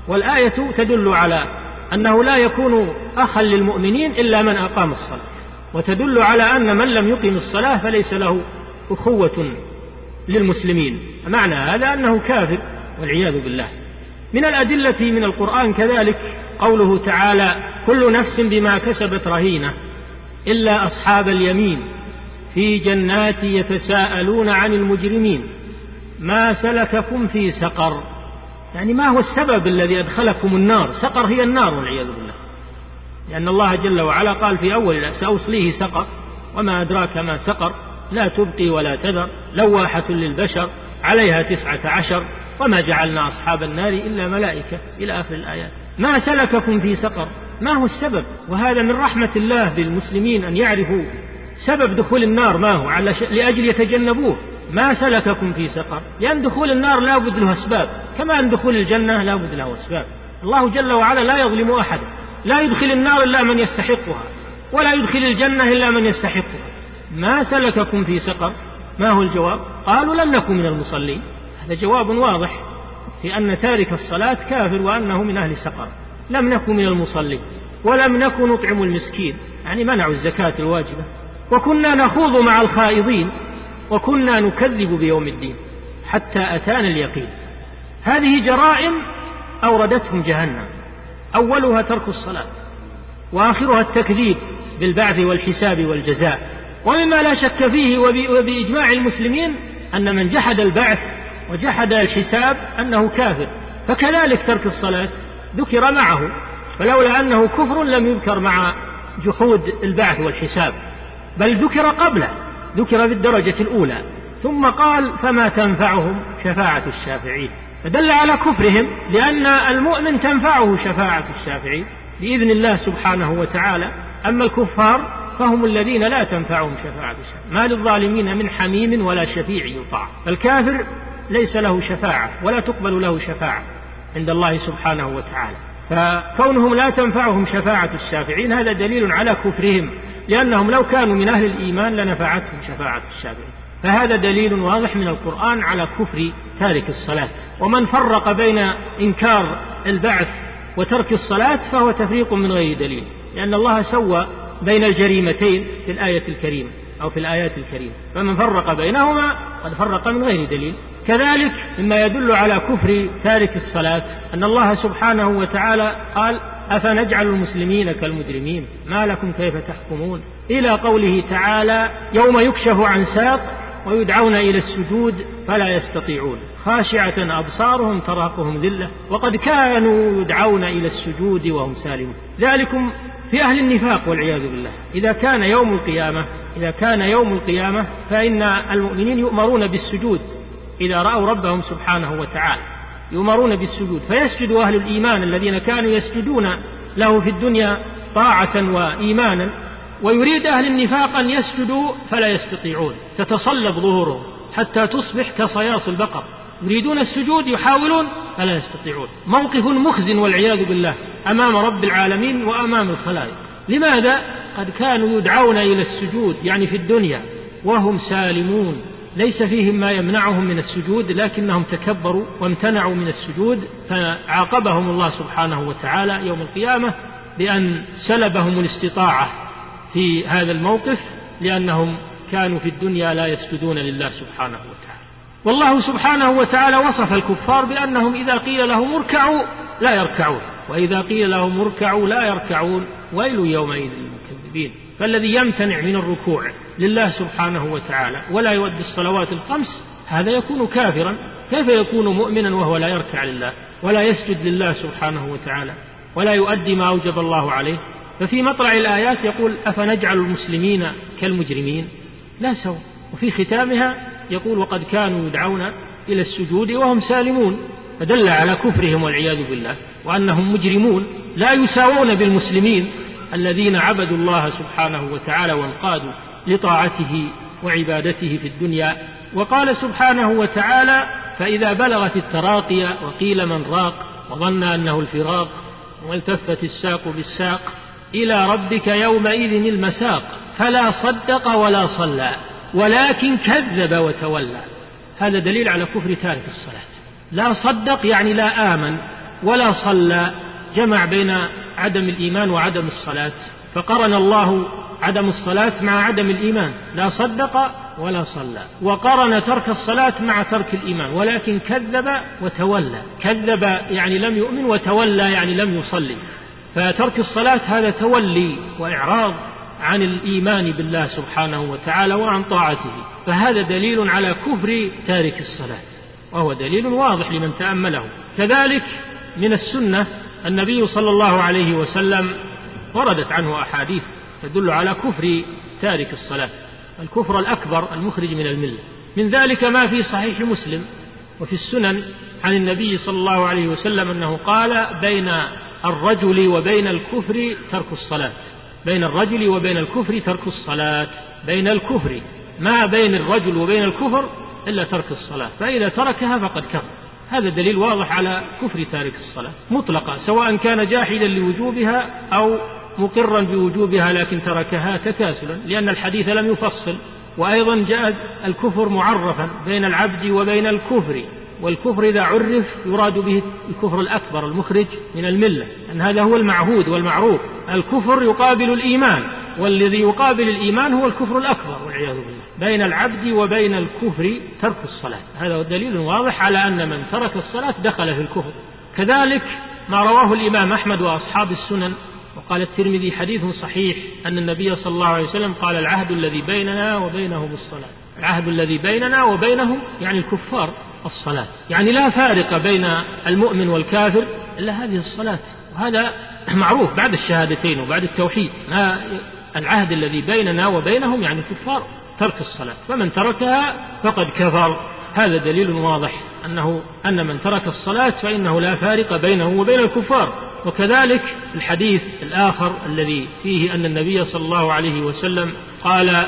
والآية تدل على أنه لا يكون أخا للمؤمنين إلا من أقام الصلاة. وتدل على أن من لم يقم الصلاة فليس له أخوة للمسلمين. معنى هذا أنه كافر والعياذ بالله. من الأدلة من القرآن كذلك قوله تعالى كل نفس بما كسبت رهينة إلا أصحاب اليمين في جنات يتساءلون عن المجرمين ما سلككم في سقر يعني ما هو السبب الذي أدخلكم النار سقر هي النار والعياذ بالله لأن الله جل وعلا قال في أول سأصليه سقر وما أدراك ما سقر لا تبقي ولا تذر لواحة للبشر عليها تسعة عشر وما جعلنا أصحاب النار إلا ملائكة إلى آخر الآيات. ما سلككم في سقر. ما هو السبب؟ وهذا من رحمة الله بالمسلمين أن يعرفوا سبب دخول النار. ما هو؟ على ش... لأجل يتجنبوه. ما سلككم في سقر. لأن دخول النار لا بد له أسباب. كما أن دخول الجنة لا بد له أسباب. الله جل وعلا لا يظلم أحدا. لا يدخل النار إلا من يستحقها. ولا يدخل الجنة إلا من يستحقها. ما سلككم في سقر. ما هو الجواب؟ قالوا لم نكن من المصلين. هذا جواب واضح في أن تارك الصلاة كافر وأنه من أهل سقر. لم نكن من المصلين ولم نكن نطعم المسكين يعني منعوا الزكاة الواجبة. وكنا نخوض مع الخائضين وكنا نكذب بيوم الدين حتى أتانا اليقين. هذه جرائم أوردتهم جهنم. أولها ترك الصلاة وآخرها التكذيب بالبعث والحساب والجزاء. ومما لا شك فيه وبإجماع المسلمين أن من جحد البعث وجحد الحساب أنه كافر. فكذلك ترك الصلاة ذكر معه فلولا أنه كفر لم يذكر مع جحود البعث والحساب بل ذكر قبله ذكر في الدرجة الأولى. ثم قال فما تنفعهم شفاعة الشافعين؟ فدل على كفرهم لأن المؤمن تنفعه شفاعة الشافعين بإذن الله سبحانه وتعالى. أما الكفار فهم الذين لا تنفعهم شفاعة الشافعين ما للظالمين من حميم ولا شفيع يطاع. الكافر ليس له شفاعة ولا تقبل له شفاعة عند الله سبحانه وتعالى. فكونهم لا تنفعهم شفاعة الشافعين هذا دليل على كفرهم لأنهم لو كانوا من أهل الإيمان لنفعتهم شفاعة الشافعين. فهذا دليل واضح من القرآن على كفر تارك الصلاة. ومن فرق بين إنكار البعث وترك الصلاة فهو تفريق من غير دليل لأن الله سوى بين الجريمتين في الآية الكريمة أو في الآيات الكريمة. فمن فرق بينهما قد فرق من غير دليل. كذلك مما يدل على كفر تارك الصلاة أن الله سبحانه وتعالى قال أفنجعل المسلمين كالمجرمين؟ ما لكم كيف تحكمون؟ إلى قوله تعالى يوم يكشف عن ساق ويدعون إلى السجود فلا يستطيعون. خاشعة أبصارهم تراقهم ذلة وقد كانوا يدعون إلى السجود وهم سالمون. ذلكم في أهل النفاق والعياذ بالله. إذا كان يوم القيامة إذا كان يوم القيامة فإن المؤمنين يؤمرون بالسجود. إذا رأوا ربهم سبحانه وتعالى يؤمرون بالسجود فيسجد أهل الإيمان الذين كانوا يسجدون له في الدنيا طاعة وإيمانا ويريد أهل النفاق أن يسجدوا فلا يستطيعون تتصلب ظهورهم حتى تصبح كصياص البقر. يريدون السجود يحاولون فلا يستطيعون. موقف مخزن والعياذ بالله أمام رب العالمين وأمام الخلائق. لماذا؟ قد كانوا يدعون إلى السجود يعني في الدنيا وهم سالمون. ليس فيهم ما يمنعهم من السجود لكنهم تكبروا وامتنعوا من السجود فعاقبهم الله سبحانه وتعالى يوم القيامة بأن سلبهم الاستطاعة في هذا الموقف لأنهم كانوا في الدنيا لا يسجدون لله سبحانه وتعالى. والله سبحانه وتعالى وصف الكفار بأنهم إذا قيل لهم اركعوا لا يركعون وإذا قيل لهم اركعوا لا يركعون ويل يومئذ للمكذبين. فالذي يمتنع من الركوع لله سبحانه وتعالى ولا يؤدي الصلوات الخمس هذا يكون كافرا. كيف يكون مؤمنا وهو لا يركع لله؟ ولا يسجد لله سبحانه وتعالى؟ ولا يؤدي ما أوجب الله عليه؟ ففي مطلع الآيات يقول أفنجعل المسلمين كالمجرمين؟ لا سوى. وفي ختامها يقول وقد كانوا يدعون إلى السجود وهم سالمون. فدل على كفرهم والعياذ بالله. وأنهم مجرمون. لا يساوون بالمسلمين الذين عبدوا الله سبحانه وتعالى وانقادوا. لطاعته وعبادته في الدنيا. وقال سبحانه وتعالى فإذا بلغت التراقي وقيل من راق وظن أنه الفراق والتفت الساق بالساق إلى ربك يومئذ المساق فلا صدق ولا صلى ولكن كذب وتولى. هذا دليل على كفر تارك الصلاة. لا صدق يعني لا آمن ولا صلى جمع بين عدم الإيمان وعدم الصلاة. فقرن الله عدم الصلاة مع عدم الإيمان. لا صدق ولا صلى. وقرن ترك الصلاة مع ترك الإيمان. ولكن كذب وتولى. كذب يعني لم يؤمن وتولى يعني لم يصلي. فترك الصلاة هذا تولي وإعراض عن الإيمان بالله سبحانه وتعالى وعن طاعته. فهذا دليل على كفر تارك الصلاة. وهو دليل واضح لمن تأمله. كذلك من السنة النبي صلى الله عليه وسلم وردت عنه أحاديث تدل على كفر تارك الصلاة الكفر الأكبر المخرج من الملة. من ذلك ما في صحيح مسلم وفي السنن عن النبي صلى الله عليه وسلم أنه قال بين الرجل وبين الكفر ترك الصلاة. بين الرجل وبين الكفر ترك الصلاة. بين الكفر ما بين الرجل وبين الكفر إلا ترك الصلاة. فإذا تركها فقد كفر. هذا دليل واضح على كفر تارك الصلاة مطلقا سواء كان جاحدا لوجوبها أو مقرا بوجوبها لكن تركها تكاسلا لأن الحديث لم يفصل. وأيضا جاء الكفر معرفا بين العبد وبين الكفر والكفر إذا عرف يراد به الكفر الأكبر المخرج من الملة أن هذا هو المعهود والمعروف. الكفر يقابل الإيمان والذي يقابل الإيمان هو الكفر الأكبر والعياذ بالله. بين العبد وبين الكفر ترك الصلاة. هذا دليل واضح على أن من ترك الصلاة دخل في الكفر. كذلك ما رواه الإمام أحمد وأصحاب السنن وقال الترمذي حديث صحيح أن النبي صلى الله عليه وسلم قال العهد الذي بيننا وبينهم الصلاة العهد الذي بيننا وبينهم يعني الكفار الصلاة. يعني لا فارق بين المؤمن والكافر إلا هذه الصلاة. وهذا معروف بعد الشهادتين وبعد التوحيد. ما العهد الذي بيننا وبينهم يعني الكفار ترك الصلاة. فمن تركها فقد كفر. هذا دليل واضح أنه أن من ترك الصلاة فإنه لا فارق بينه وبين الكفار. وكذلك الحديث الآخر الذي فيه أن النبي صلى الله عليه وسلم قال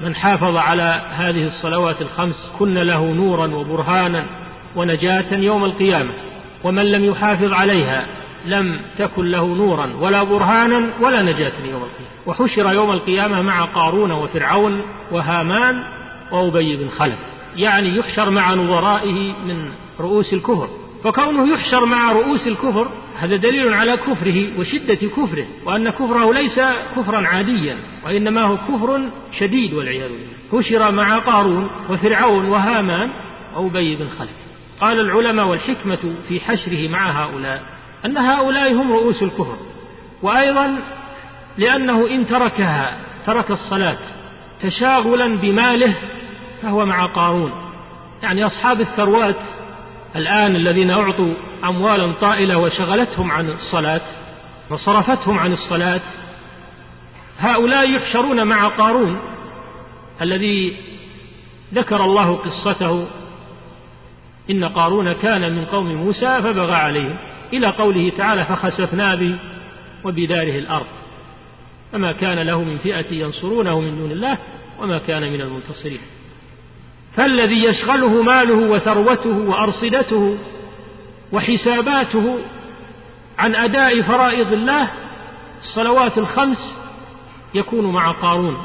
من حافظ على هذه الصلوات الخمس كن له نورا وبرهانا ونجاة يوم القيامة ومن لم يحافظ عليها لم تكن له نورا ولا برهانا ولا نجاة يوم القيامة. وحشر يوم القيامة مع قارون وفرعون وهامان وأبي بن خلف يعني يحشر مع نظرائه من رؤوس الكفر. فكونه يحشر مع رؤوس الكفر هذا دليل على كفره وشدة كفره وأن كفره ليس كفرا عاديا وإنما هو كفر شديد والعياذ بالله. حشر مع قارون وفرعون وهامان وأبي بن خلف قال العلماء والحكمة في حشره مع هؤلاء أن هؤلاء هم رؤوس الكفر. وأيضا لأنه إن تركها ترك الصلاة تشاغلا بماله فهو مع قارون. يعني أصحاب الثروات الآن الذين أعطوا أموالا طائلة وشغلتهم عن الصلاة وصرفتهم عن الصلاة هؤلاء يحشرون مع قارون الذي ذكر الله قصته إن قارون كان من قوم موسى فبغى عليهم إلى قوله تعالى فخسفنا به وبداره الأرض. فما كان له من فئة ينصرونه من دون الله وما كان من المنتصرين. فالذي يشغله ماله وثروته وأرصدته وحساباته عن أداء فرائض الله الصلوات الخمس يكون مع قارون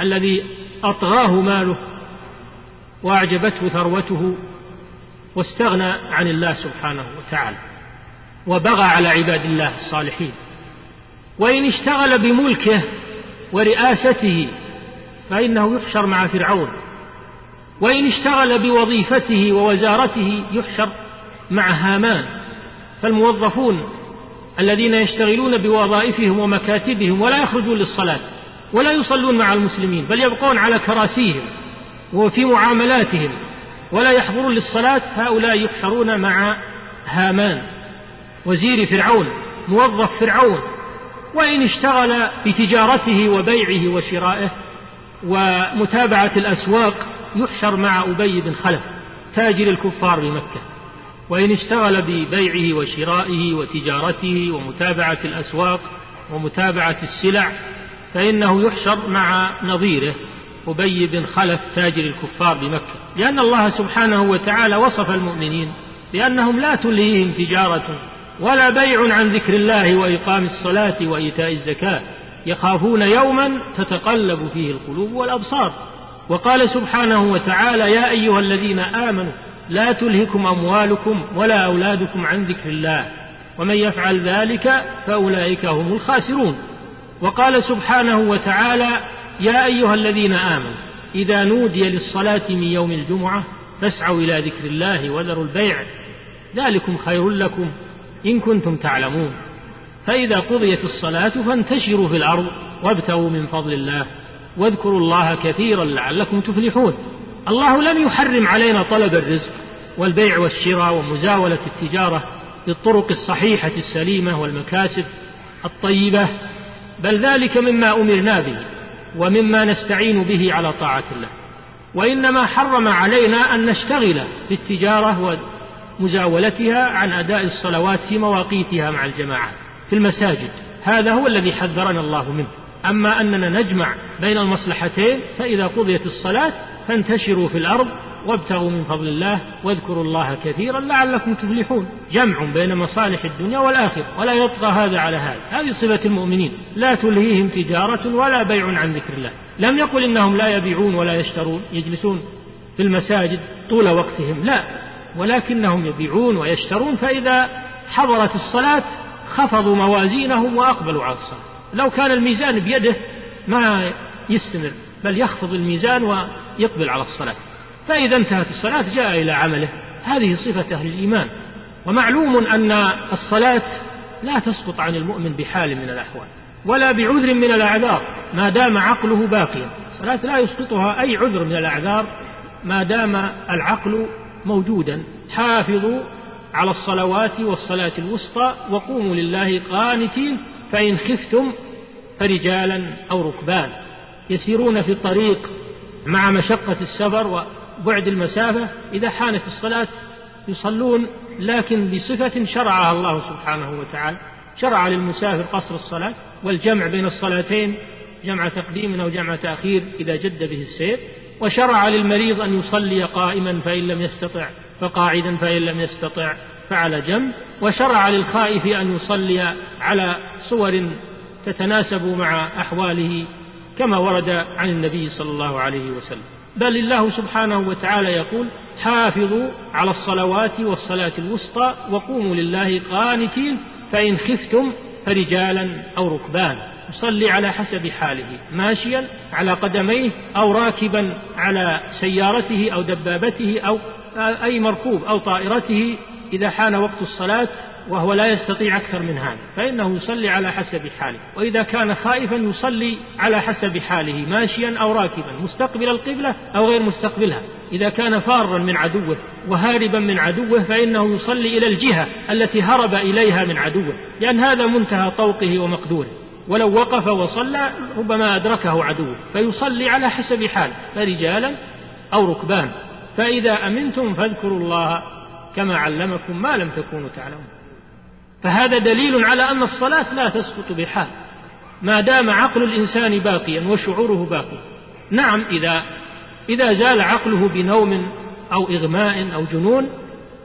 الذي أطغاه ماله وأعجبته ثروته واستغنى عن الله سبحانه وتعالى وبغى على عباد الله الصالحين. وإن اشتغل بملكه ورئاسته فإنه يحشر مع فرعون. وإن اشتغل بوظيفته ووزارته يحشر مع هامان. فالموظفون الذين يشتغلون بوظائفهم ومكاتبهم ولا يخرجون للصلاة ولا يصلون مع المسلمين بل يبقون على كراسيهم وفي معاملاتهم ولا يحضرون للصلاة. هؤلاء يحشرون مع هامان. وزير فرعون موظف فرعون وإن اشتغل بتجارته وبيعه وشرائه ومتابعة الأسواق يحشر مع أبي بن خلف تاجر الكفار بمكة. وإن اشتغل ببيعه وشرائه وتجارته ومتابعة الأسواق ومتابعة السلع فإنه يحشر مع نظيره أبي بن خلف تاجر الكفار بمكة. لأن الله سبحانه وتعالى وصف المؤمنين بأنهم لا تلهيهم تجارة ولا بيع عن ذكر الله وإقام الصلاة وإيتاء الزكاة يخافون يوما تتقلب فيه القلوب والأبصار. وقال سبحانه وتعالى يا أيها الذين آمنوا لا تلهكم أموالكم ولا أولادكم عن ذكر الله ومن يفعل ذلك فأولئك هم الخاسرون. وقال سبحانه وتعالى يا أيها الذين آمنوا إذا نودي للصلاة من يوم الجمعة فاسعوا إلى ذكر الله وذروا البيع ذلكم خير لكم إن كنتم تعلمون. فإذا قضيت الصلاة فانتشروا في الأرض وابتغوا من فضل الله. واذكروا الله كثيرا لعلكم تفلحون. الله لم يحرم علينا طلب الرزق والبيع والشراء ومزاولة التجارة بالطرق الصحيحة السليمة والمكاسب الطيبة بل ذلك مما أمرنا به ومما نستعين به على طاعة الله. وإنما حرم علينا أن نشتغل بالتجارة ومزاولتها عن أداء الصلوات في مواقيتها مع الجماعات في المساجد. هذا هو الذي حذرنا الله منه. أما أننا نجمع بين المصلحتين فإذا قضيت الصلاة فانتشروا في الأرض وابتغوا من فضل الله واذكروا الله كثيرا لعلكم تفلحون. جمع بين مصالح الدنيا والآخرة ولا يطغى هذا على هذا. هذه صفة المؤمنين. لا تلهيهم تجارة ولا بيع عن ذكر الله. لم يقل إنهم لا يبيعون ولا يشترون يجلسون في المساجد طول وقتهم لا. ولكنهم يبيعون ويشترون فإذا حضرت الصلاة خفضوا موازينهم وأقبلوا على الصلاة. لو كان الميزان بيده ما يستمر بل يخفض الميزان ويقبل على الصلاة. فإذا انتهت الصلاة جاء إلى عمله. هذه صفة أهل الإيمان. ومعلوم أن الصلاة لا تسقط عن المؤمن بحال من الأحوال ولا بعذر من الأعذار ما دام عقله باقيا. الصلاة لا يسقطها أي عذر من الأعذار ما دام العقل موجودا. حافظوا على الصلوات والصلاة الوسطى وقوموا لله قانتين فإن خفتم فرجالا أو ركبان يسيرون في الطريق مع مشقة السفر وبعد المسافة. إذا حانت الصلاة يصلون لكن بصفة شرعها الله سبحانه وتعالى. شرع للمسافر قصر الصلاة والجمع بين الصلاتين جمع تقديم أو جمع تأخير إذا جد به السير. وشرع للمريض أن يصلي قائما فإن لم يستطع فقاعدا فإن لم يستطع. فعلى جنب وشرع للخائف أن يصلي على صور تتناسب مع أحواله كما ورد عن النبي صلى الله عليه وسلم. بل الله سبحانه وتعالى يقول حافظوا على الصلوات والصلاة الوسطى وقوموا لله قانتين فإن خفتم فرجالا أو ركبان يصلي على حسب حاله ماشيا على قدميه أو راكبا على سيارته أو دبابته أو أي مركوب أو طائرته إذا حان وقت الصلاة وهو لا يستطيع أكثر من هذا فإنه يصلي على حسب حاله وإذا كان خائفا يصلي على حسب حاله ماشيا أو راكبا مستقبل القبلة أو غير مستقبلها. إذا كان فارا من عدوه وهاربا من عدوه فإنه يصلي إلى الجهة التي هرب إليها من عدوه لأن هذا منتهى طوقه ومقدوره. ولو وقف وصلى ربما أدركه عدوه فيصلي على حسب حاله فرجالا أو ركبان فإذا أمنتم فاذكروا الله كما علمكم ما لم تكونوا تعلمون. فهذا دليل على أن الصلاة لا تسقط بحال. ما دام عقل الإنسان باقيا وشعوره باقي نعم إذا إذا زال عقله بنوم أو إغماء أو جنون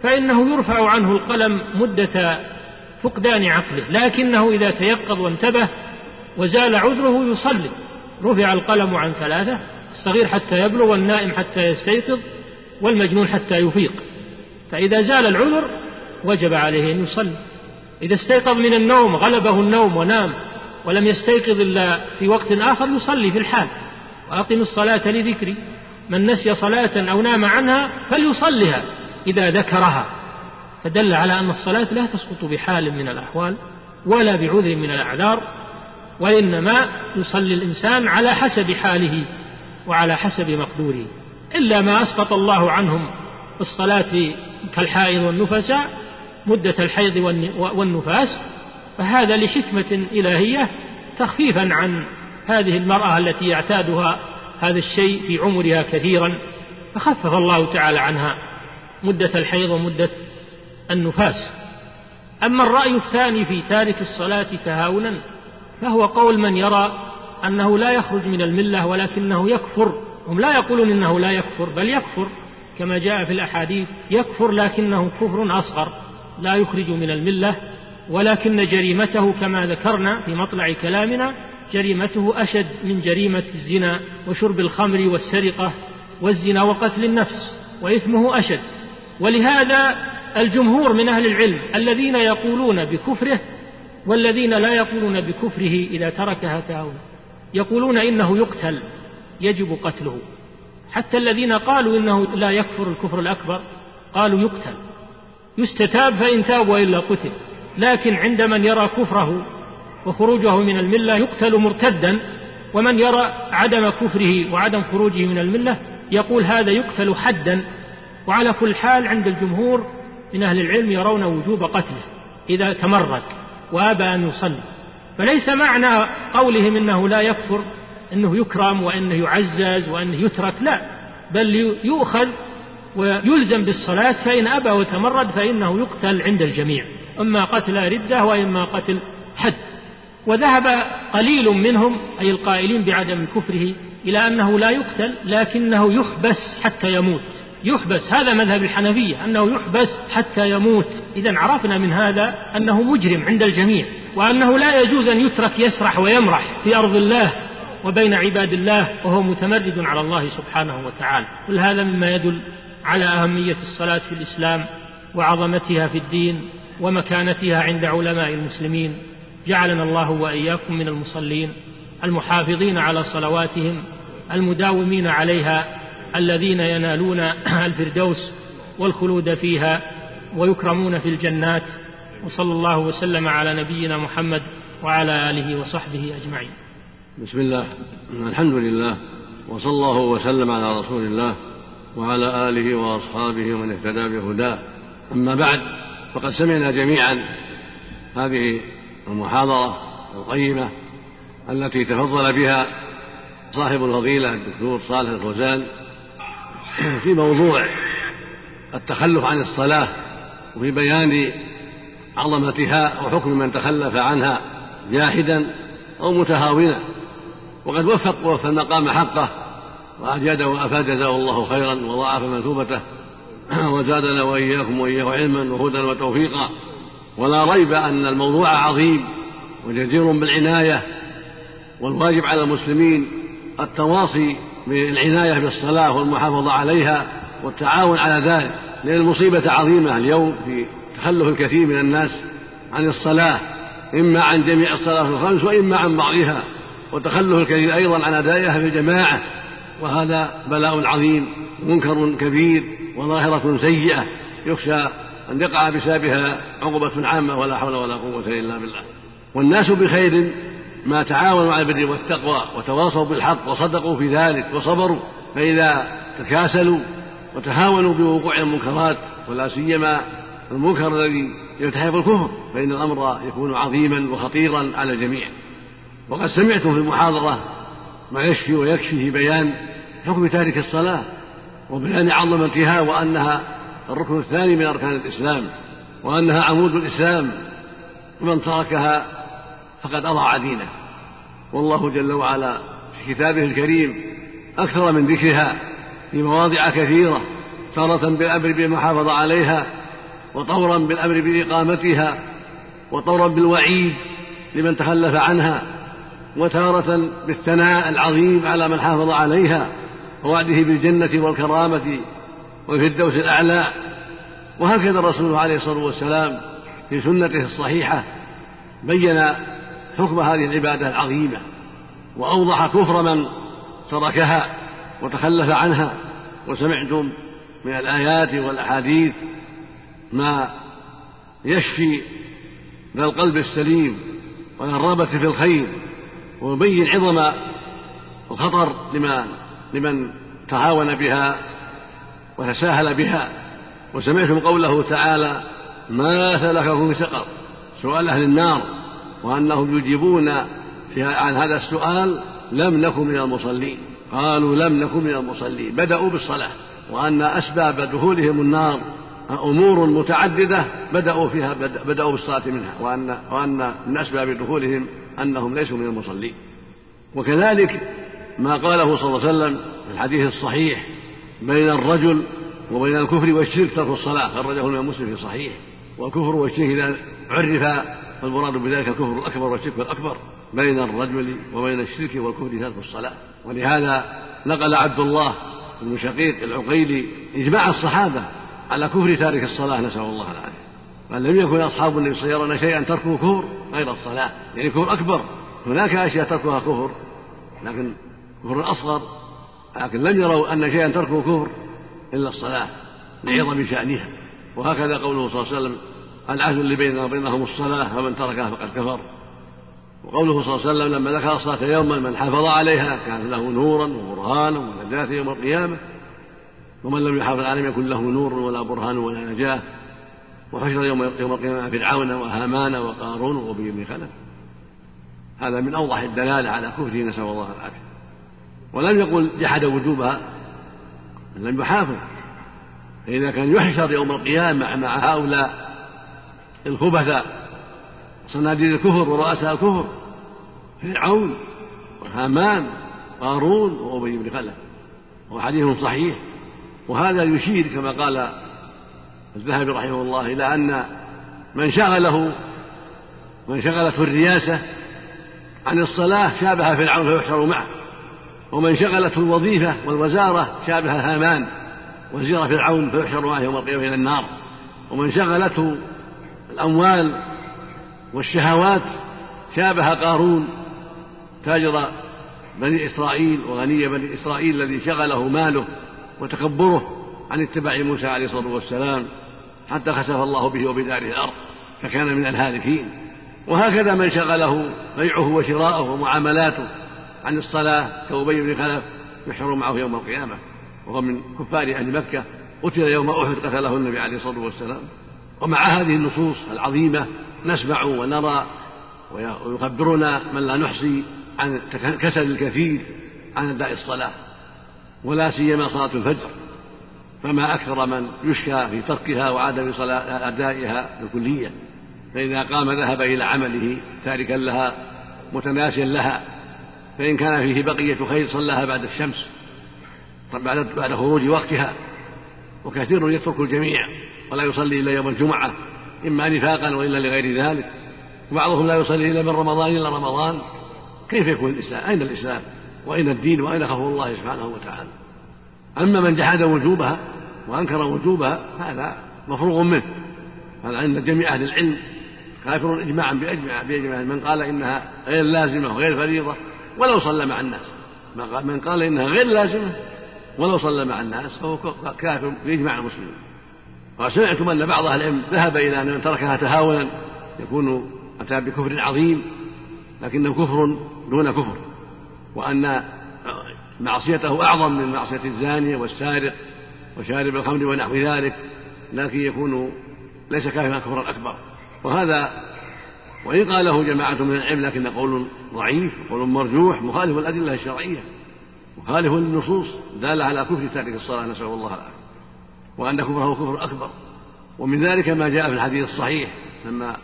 فإنه يرفع عنه القلم مدة فقدان عقله. لكنه إذا تيقظ وانتبه وزال عذره يصلي. رفع القلم عن ثلاثة الصغير حتى يبلغ والنائم حتى يستيقظ والمجنون حتى يفيق. فإذا زال العذر وجب عليه أن يصلي. إذا استيقظ من النوم غلبه النوم ونام ولم يستيقظ إلا في وقت آخر يصلي في الحال. وأقم الصلاة لذكري. من نسي صلاة أو نام عنها فليصلها إذا ذكرها. فدل على أن الصلاة لا تسقط بحال من الأحوال ولا بعذر من الأعذار وإنما يصلي الإنسان على حسب حاله وعلى حسب مقدوره. إلا ما أسقط الله عنهم الصلاة كالحائض والنفساء مدة الحيض والنفاس فهذا لحكمة إلهية تخفيفا عن هذه المرأة التي يعتادها هذا الشيء في عمرها كثيرا فخفف الله تعالى عنها مدة الحيض ومدة النفاس. أما الرأي الثاني في تارك الصلاة تهاونا فهو قول من يرى أنه لا يخرج من الملة ولكنه يكفر هم لا يقولون إنه لا يكفر بل يكفر. كما جاء في الأحاديث يكفر لكنه كفر أصغر لا يخرج من الملة ولكن جريمته كما ذكرنا في مطلع كلامنا جريمته أشد من جريمة الزنا وشرب الخمر والسرقة والزنا وقتل النفس وإثمه أشد. ولهذا الجمهور من أهل العلم الذين يقولون بكفره والذين لا يقولون بكفره إذا تركها تهاونا يقولون إنه يقتل يجب قتله. حتى الذين قالوا إنه لا يكفر الكفر الأكبر قالوا يقتل. يستتاب فإن تاب وإلا قتل. لكن عند من يرى كفره وخروجه من الملة يقتل مرتدا ومن يرى عدم كفره وعدم خروجه من الملة يقول هذا يقتل حدا. وعلى كل حال عند الجمهور من أهل العلم يرون وجوب قتله إذا تمرد وأبى أن يصلي. فليس معنى قولهم إنه لا يكفر أنه يكرم وأنه يعزز وأنه يترك لا بل يؤخذ ويلزم بالصلاة فإن أبى وتمرد فإنه يقتل عند الجميع إما قتل ردة وإما قتل حد. وذهب قليل منهم أي القائلين بعدم كفره إلى أنه لا يقتل لكنه يحبس حتى يموت. يحبس هذا مذهب الحنفية أنه يحبس حتى يموت. إذا عرفنا من هذا أنه مجرم عند الجميع وأنه لا يجوز أن يترك يسرح ويمرح في أرض الله. وبين عباد الله وهو متمرد على الله سبحانه وتعالى. كل هذا مما يدل على أهمية الصلاة في الإسلام وعظمتها في الدين ومكانتها عند علماء المسلمين. جعلنا الله وإياكم من المصلين المحافظين على صلواتهم المداومين عليها الذين ينالون الفردوس والخلود فيها ويكرمون في الجنات. وصلى الله وسلم على نبينا محمد وعلى آله وصحبه أجمعين. بسم الله. الحمد لله. وصلى الله وسلم على رسول الله وعلى آله وأصحابه ومن اهتدى بهداه. أما بعد فقد سمعنا جميعا هذه المحاضرة القيمة التي تفضل بها صاحب الفضيلة الدكتور صالح الفوزان في موضوع التخلف عن الصلاة وفي بيان عظمتها وحكم من تخلف عنها جاحدا أو متهاونا. وقد وفق وفى المقام حقه وأجاد وأفاد جزاه الله خيرا وضاعف مثوبته وزادنا وإياكم وإياه علما وهدى وتوفيقا. ولا ريب أن الموضوع عظيم وجدير بالعناية والواجب على المسلمين التواصي بالعناية بالصلاة والمحافظة عليها والتعاون على ذلك لأن المصيبة عظيمة اليوم في تخلف الكثير من الناس عن الصلاة إما عن جميع الصلاة الخمس وإما عن بعضها. وتخلف الكثير أيضا عن أدائها في الجماعة وهذا بلاء عظيم منكر كبير وظاهرة سيئة يخشى أن يقع بسببها عقبة عامة ولا حول ولا قوة إلا بالله. والناس بخير ما تعاونوا على البر والتقوى وتواصوا بالحق وصدقوا في ذلك وصبروا فإذا تكاسلوا وتهاونوا بوقوع المنكرات ولا سيما المنكر الذي يلتحق الكفر فإن الأمر يكون عظيما وخطيرا على الجميع. وقد سمعتم في المحاضرة ما يشفي ويكفي في بيان حكم تارك الصلاة وبيان عظمتها وأنها الركن الثاني من أركان الإسلام وأنها عمود الإسلام ومن تركها فقد أضاع دينه والله جل وعلا في كتابه الكريم أكثر من ذكرها في مواضع كثيرة تارة بالأمر بالمحافظة عليها وطورا بالأمر بإقامتها وطورا بالوعيد لمن تخلف عنها وتارة بالثناء العظيم على من حافظ عليها ووعده بالجنة والكرامة والفردوس الأعلى. وهكذا الرسول عليه الصلاة والسلام في سنته الصحيحة بين حكم هذه العبادة العظيمة وأوضح كفر من تركها وتخلف عنها. وسمعتم من الآيات والأحاديث ما يشفي ذا القلب السليم والرغبة في الخير. ويبين عظم الخطر لما لمن تهاون بها وتساهل بها. وسمعتم قوله تعالى ما سلككم في سقر. سؤال أهل النار. وأنهم يجيبون عن هذا السؤال لم نكن من المصلين. قالوا لم نكن من المصلين. بدأوا بالصلاة. وأن أسباب دخولهم النار أمور متعددة بدأوا فيها بدأوا بالصلاة منها. وأن وأن من أسباب دخولهم أنهم ليسوا من المصلين. وكذلك ما قاله صلى الله عليه وسلم في الحديث الصحيح بين الرجل وبين الكفر والشرك ترك الصلاة خرجه الإمام مسلم في صحيح. والكفر والشرك إذا عرف فالمراد بذلك الكفر الأكبر والشرك الأكبر بين الرجل وبين الشرك والكفر ترك الصلاة. ولهذا نقل عبد الله بن شقيق العقيلي إجماع الصحابة على كفر تارك الصلاة نسأل الله العافية. قال لم يكن أصحاب النبي صلى الله عليه وسلم شيئا تركه كفر غير الصلاة. يعني كفر أكبر. هناك أشياء تركها كفر لكن كفر أصغر لكن لم يروا أن شيئا تركه كفر إلا الصلاة لعظم شأنها. وهكذا قوله صلى الله عليه وسلم العهد اللي بيننا وبينهم الصلاة فمن تركها فقد كفر. وقوله صلى الله عليه وسلم لما ذكر الصلاة يوما من حافظ عليها كان له نورا وبرهانا ونجاة يوم القيامة ومن لم يحافظ عليها يكن له نور ولا برهان ولا نجاة. وحشر يوم يوم القيامة فرعون وهامان وقارون وأبي بن خلف. هذا من أوضح الدلالة على كفره نسأل الله العافية. ولم يقل جحد وجوبها لم يحافظ. فإذا كان يحشر يوم القيامة مع هؤلاء الخبثاء صناديد الكفر ورؤساء الكفر فرعون وهامان قارون وأبي بن خلف وهو حديث صحيح. وهذا يشير كما قال الذهبي رحمه الله إلى أن من شغله من شغلته الرياسة عن الصلاة شابه فرعون فيحشر معه ومن شغلته الوظيفة والوزارة شابه هامان وزير فرعون فيحشر معه يوم القيامة إلى النار ومن شغلته الأموال والشهوات شابه قارون تاجر بني إسرائيل وغني بني إسرائيل الذي شغله ماله وتكبره عن اتباع موسى عليه الصلاة والسلام. حتى خسف الله به وبداره الأرض فكان من الهالكين. وهكذا من شغله بيعه وشراؤه ومعاملاته عن الصلاة كأبي بن خلف يحشر معه يوم القيامة وهو من كفار أهل مكة. قتل يوم أحد قتله النبي عليه الصلاة والسلام. ومع هذه النصوص العظيمة نسمع ونرى ويخبرنا من لا نحصي عن كسل الكثير عن أداء الصلاة ولا سيما صلاة الفجر. فما أكثر من يشكى في تركها وعدم صلاة أدائها بالكلية. فإذا قام ذهب إلى عمله تاركا لها متناسيا لها. فإن كان فيه بقية خير صلاها بعد الشمس بعد بعد خروج وقتها. وكثير يترك الجميع ولا يصلي إلا يوم الجمعة إما نفاقا وإلا لغير ذلك. وبعضهم لا يصلي إلا من رمضان إلا رمضان. كيف يكون الإسلام؟ أين الإسلام؟ وأين الدين؟ وأين خوف الله سبحانه وتعالى؟ أما من جحد وجوبها وأنكر وجوبها هذا مفروغ منه. هذا عند جميع أهل العلم كافر إجماعا بأجمع بإجماع من قال إنها غير لازمة وغير فريضة ولو صلى مع الناس. من قال إنها غير لازمة ولو صلى مع الناس فهو كافر بإجماع المسلمين. وسمعتم أن بعض أهل العلم ذهب إلى أن من تركها تهاونا يكون أتى بكفر عظيم لكنه كفر دون كفر وأن معصيته أعظم من معصية الزاني والسارق وشارب الخمر ونحو ذلك لكن يكون ليس كافرا كفرا أكبر. وهذا وإن قاله جماعة من العلم لكن قول ضعيف قول مرجوح مخالف الأدلة الشرعية مخالف للنصوص دالة على كفر تارك الصلاة نسأل الله العافية. وأن كفره كفر أكبر. ومن ذلك ما جاء في الحديث الصحيح لما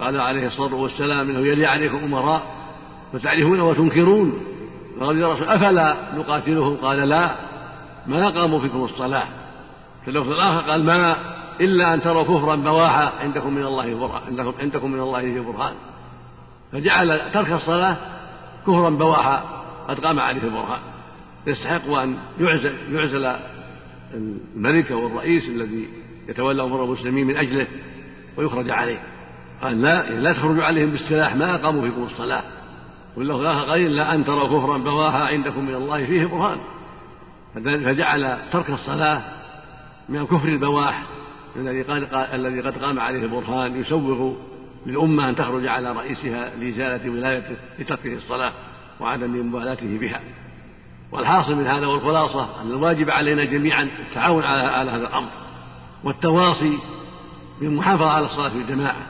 قال عليه الصلاة والسلام إنه يلي عليكم أمراء فتعرفون وتنكرون. قال يا رسول أفلا نقاتلهم؟ قال لا. ما قاموا فيكم الصلاة؟ في اللفظ الآخر قال ما إلا أن تروا كفرا بواحا عندكم من الله برهان. عندكم من الله فيه برهان. فجعل ترك الصلاة كفرا بواحا قد قام عليه البرهان يستحق أن يعزل يعزل الملك أو الرئيس الذي يتولى أمور المسلمين من أجله ويخرج عليه. قال لا لا تخرجوا عليهم بالسلاح. ما أقاموا فيكم الصلاة. الآخر قال لا أن تروا كفرا بواها عندكم من الله فيه برهان. فجعل ترك الصلاة من الكفر البواح الذي قد الذي قد قام عليه البرهان يسوغ للأمة أن تخرج على رئيسها لإزالة ولايته لتركه الصلاة وعدم مبالاته بها. والحاصل من هذا والخلاصة أن الواجب علينا جميعا التعاون على هذا الأمر والتواصي بالمحافظة على الصلاة في الجماعة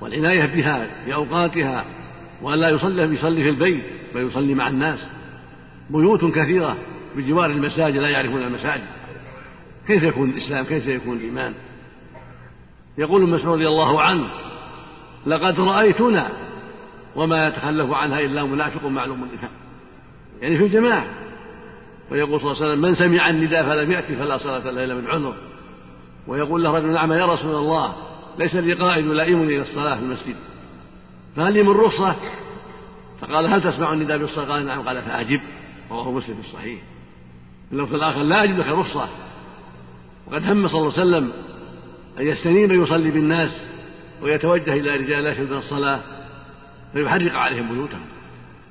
والعناية بها في أوقاتها وألا يصلي يصلي في البيت بل يصلي مع الناس. بيوت كثيرة بجوار المساجد لا يعرفون المساجد. كيف يكون الإسلام؟ كيف يكون الإيمان؟ يقول مسعود رضي الله عنه لقد رأيتنا وما يتخلف عنها إلا منافق معلوم النفاق يعني في الجماعة. ويقول صلى الله عليه وسلم من سمع النداء فلم يأتي فلا صلاة له إلا من عذر. ويقول له رجل نعم يا رسول الله ليس لي قائد يلائمني إلى الصلاة في المسجد. فهل لي من رخصة فقال هل تسمع النداء بالصلاة قال نعم. قال فأجب. رواه مسلم في الصحيح. اللفظ الآخر لا أجد لك رخصة وقد هم صلى الله عليه وسلم أن يستنيب يصلي بالناس ويتوجه إلى رجال لا يشهدون الصلاة فيحرق عليهم بيوتهم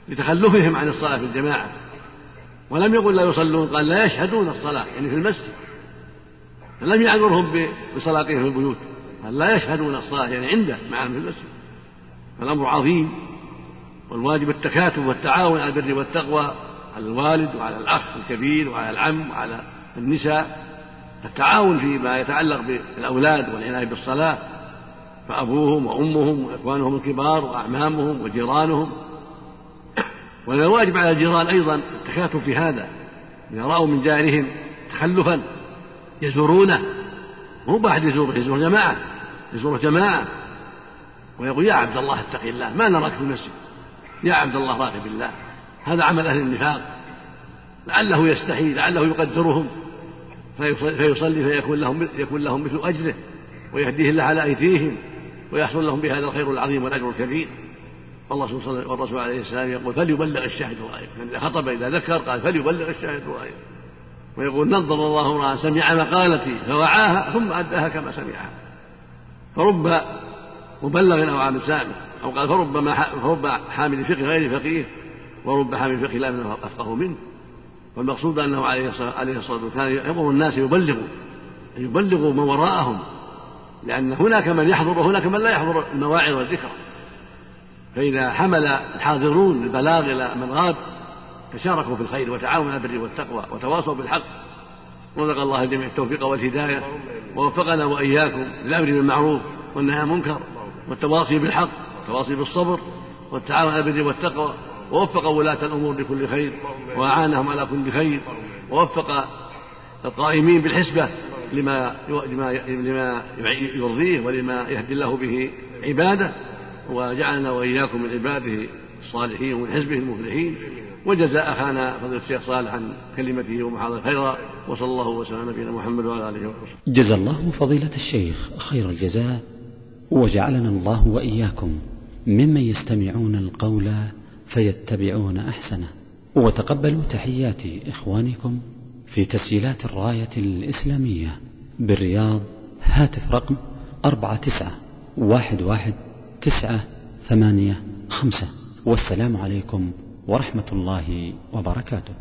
لتخلفهم عن الصلاة في الجماعة. ولم يقل لا يصلون. قال لا يشهدون الصلاة يعني في المسجد. فلم يعذرهم بصلاتهم في البيوت. قال لا يشهدون الصلاة يعني عنده معهم في المسجد. فالأمر عظيم والواجب التكاتف والتعاون على البر والتقوى على الوالد وعلى الأخ الكبير وعلى العم وعلى النساء. التعاون فيما يتعلق بالأولاد والعناية بالصلاة فأبوهم وأمهم وإخوانهم الكبار وأعمامهم وجيرانهم. ومن الواجب على الجيران أيضا التكاتف في هذا إذا رأوا من جارهم تخلفا يزورونه. مو واحد يزوره يزور جماعة يزور جماعة. ويقول يا عبد الله اتق الله ما نراك في المسجد يا عبد الله راغب الله. هذا عمل أهل النفاق. لعله يستحي لعله يقدرهم. فيصلي فيكون لهم يكون لهم مثل أجره ويهديه الله على أيديهم ويحصل لهم بهذا الخير العظيم والأجر الكبير. والله والرسول عليه السلام يقول فليبلغ الشاهد الغائب. من إذا خطب إذا ذكر قال فليبلغ الشاهد الغائب. ويقول نظر الله امرأ سمع مقالتي فوعاها ثم أداها كما سمعها. فرب مبلغ أو عامل سامع أو قال فرب فرب حامل فقه غير فقيه ورب حامل فقه لا منه أفقه منه. والمقصود أنه عليه الصلاة والسلام يأمر الناس يبلغوا يبلغوا من وراءهم. لأن هناك من يحضر وهناك من لا يحضر المواعظ والذكر. فإذا حمل الحاضرون البلاغ إلى من غاب تشاركوا في الخير وتعاونوا على البر والتقوى وتواصوا بالحق. رزق الله الجميع التوفيق والهداية. ووفقنا وإياكم للأمر بالمعروف والنهي عن المنكر. والتواصي بالحق والتواصي بالصبر والتعاون على البر والتقوى ووفق ولاة الأمور لكل خير وأعانهم على كل خير ووفق القائمين بالحسبة لما لما يرضيه ولما يهدي الله به عباده وجعلنا وإياكم من عباده الصالحين ومن حزبه المفلحين وجزاء أخانا فضيلة الشيخ صالح عن كلمته ومحاضرة خيرا وصلى الله وسلم على نبينا محمد وعلى آله وصحبه. جزا الله فضيلة الشيخ خير الجزاء وجعلنا الله وإياكم ممن يستمعون القول فيتبعون أحسنه. وتقبلوا تحيات إخوانكم في تسجيلات الراية الإسلامية بالرياض هاتف رقم أربعة تسعة واحد واحد تسعة ثمانية خمسة. والسلام عليكم ورحمة الله وبركاته.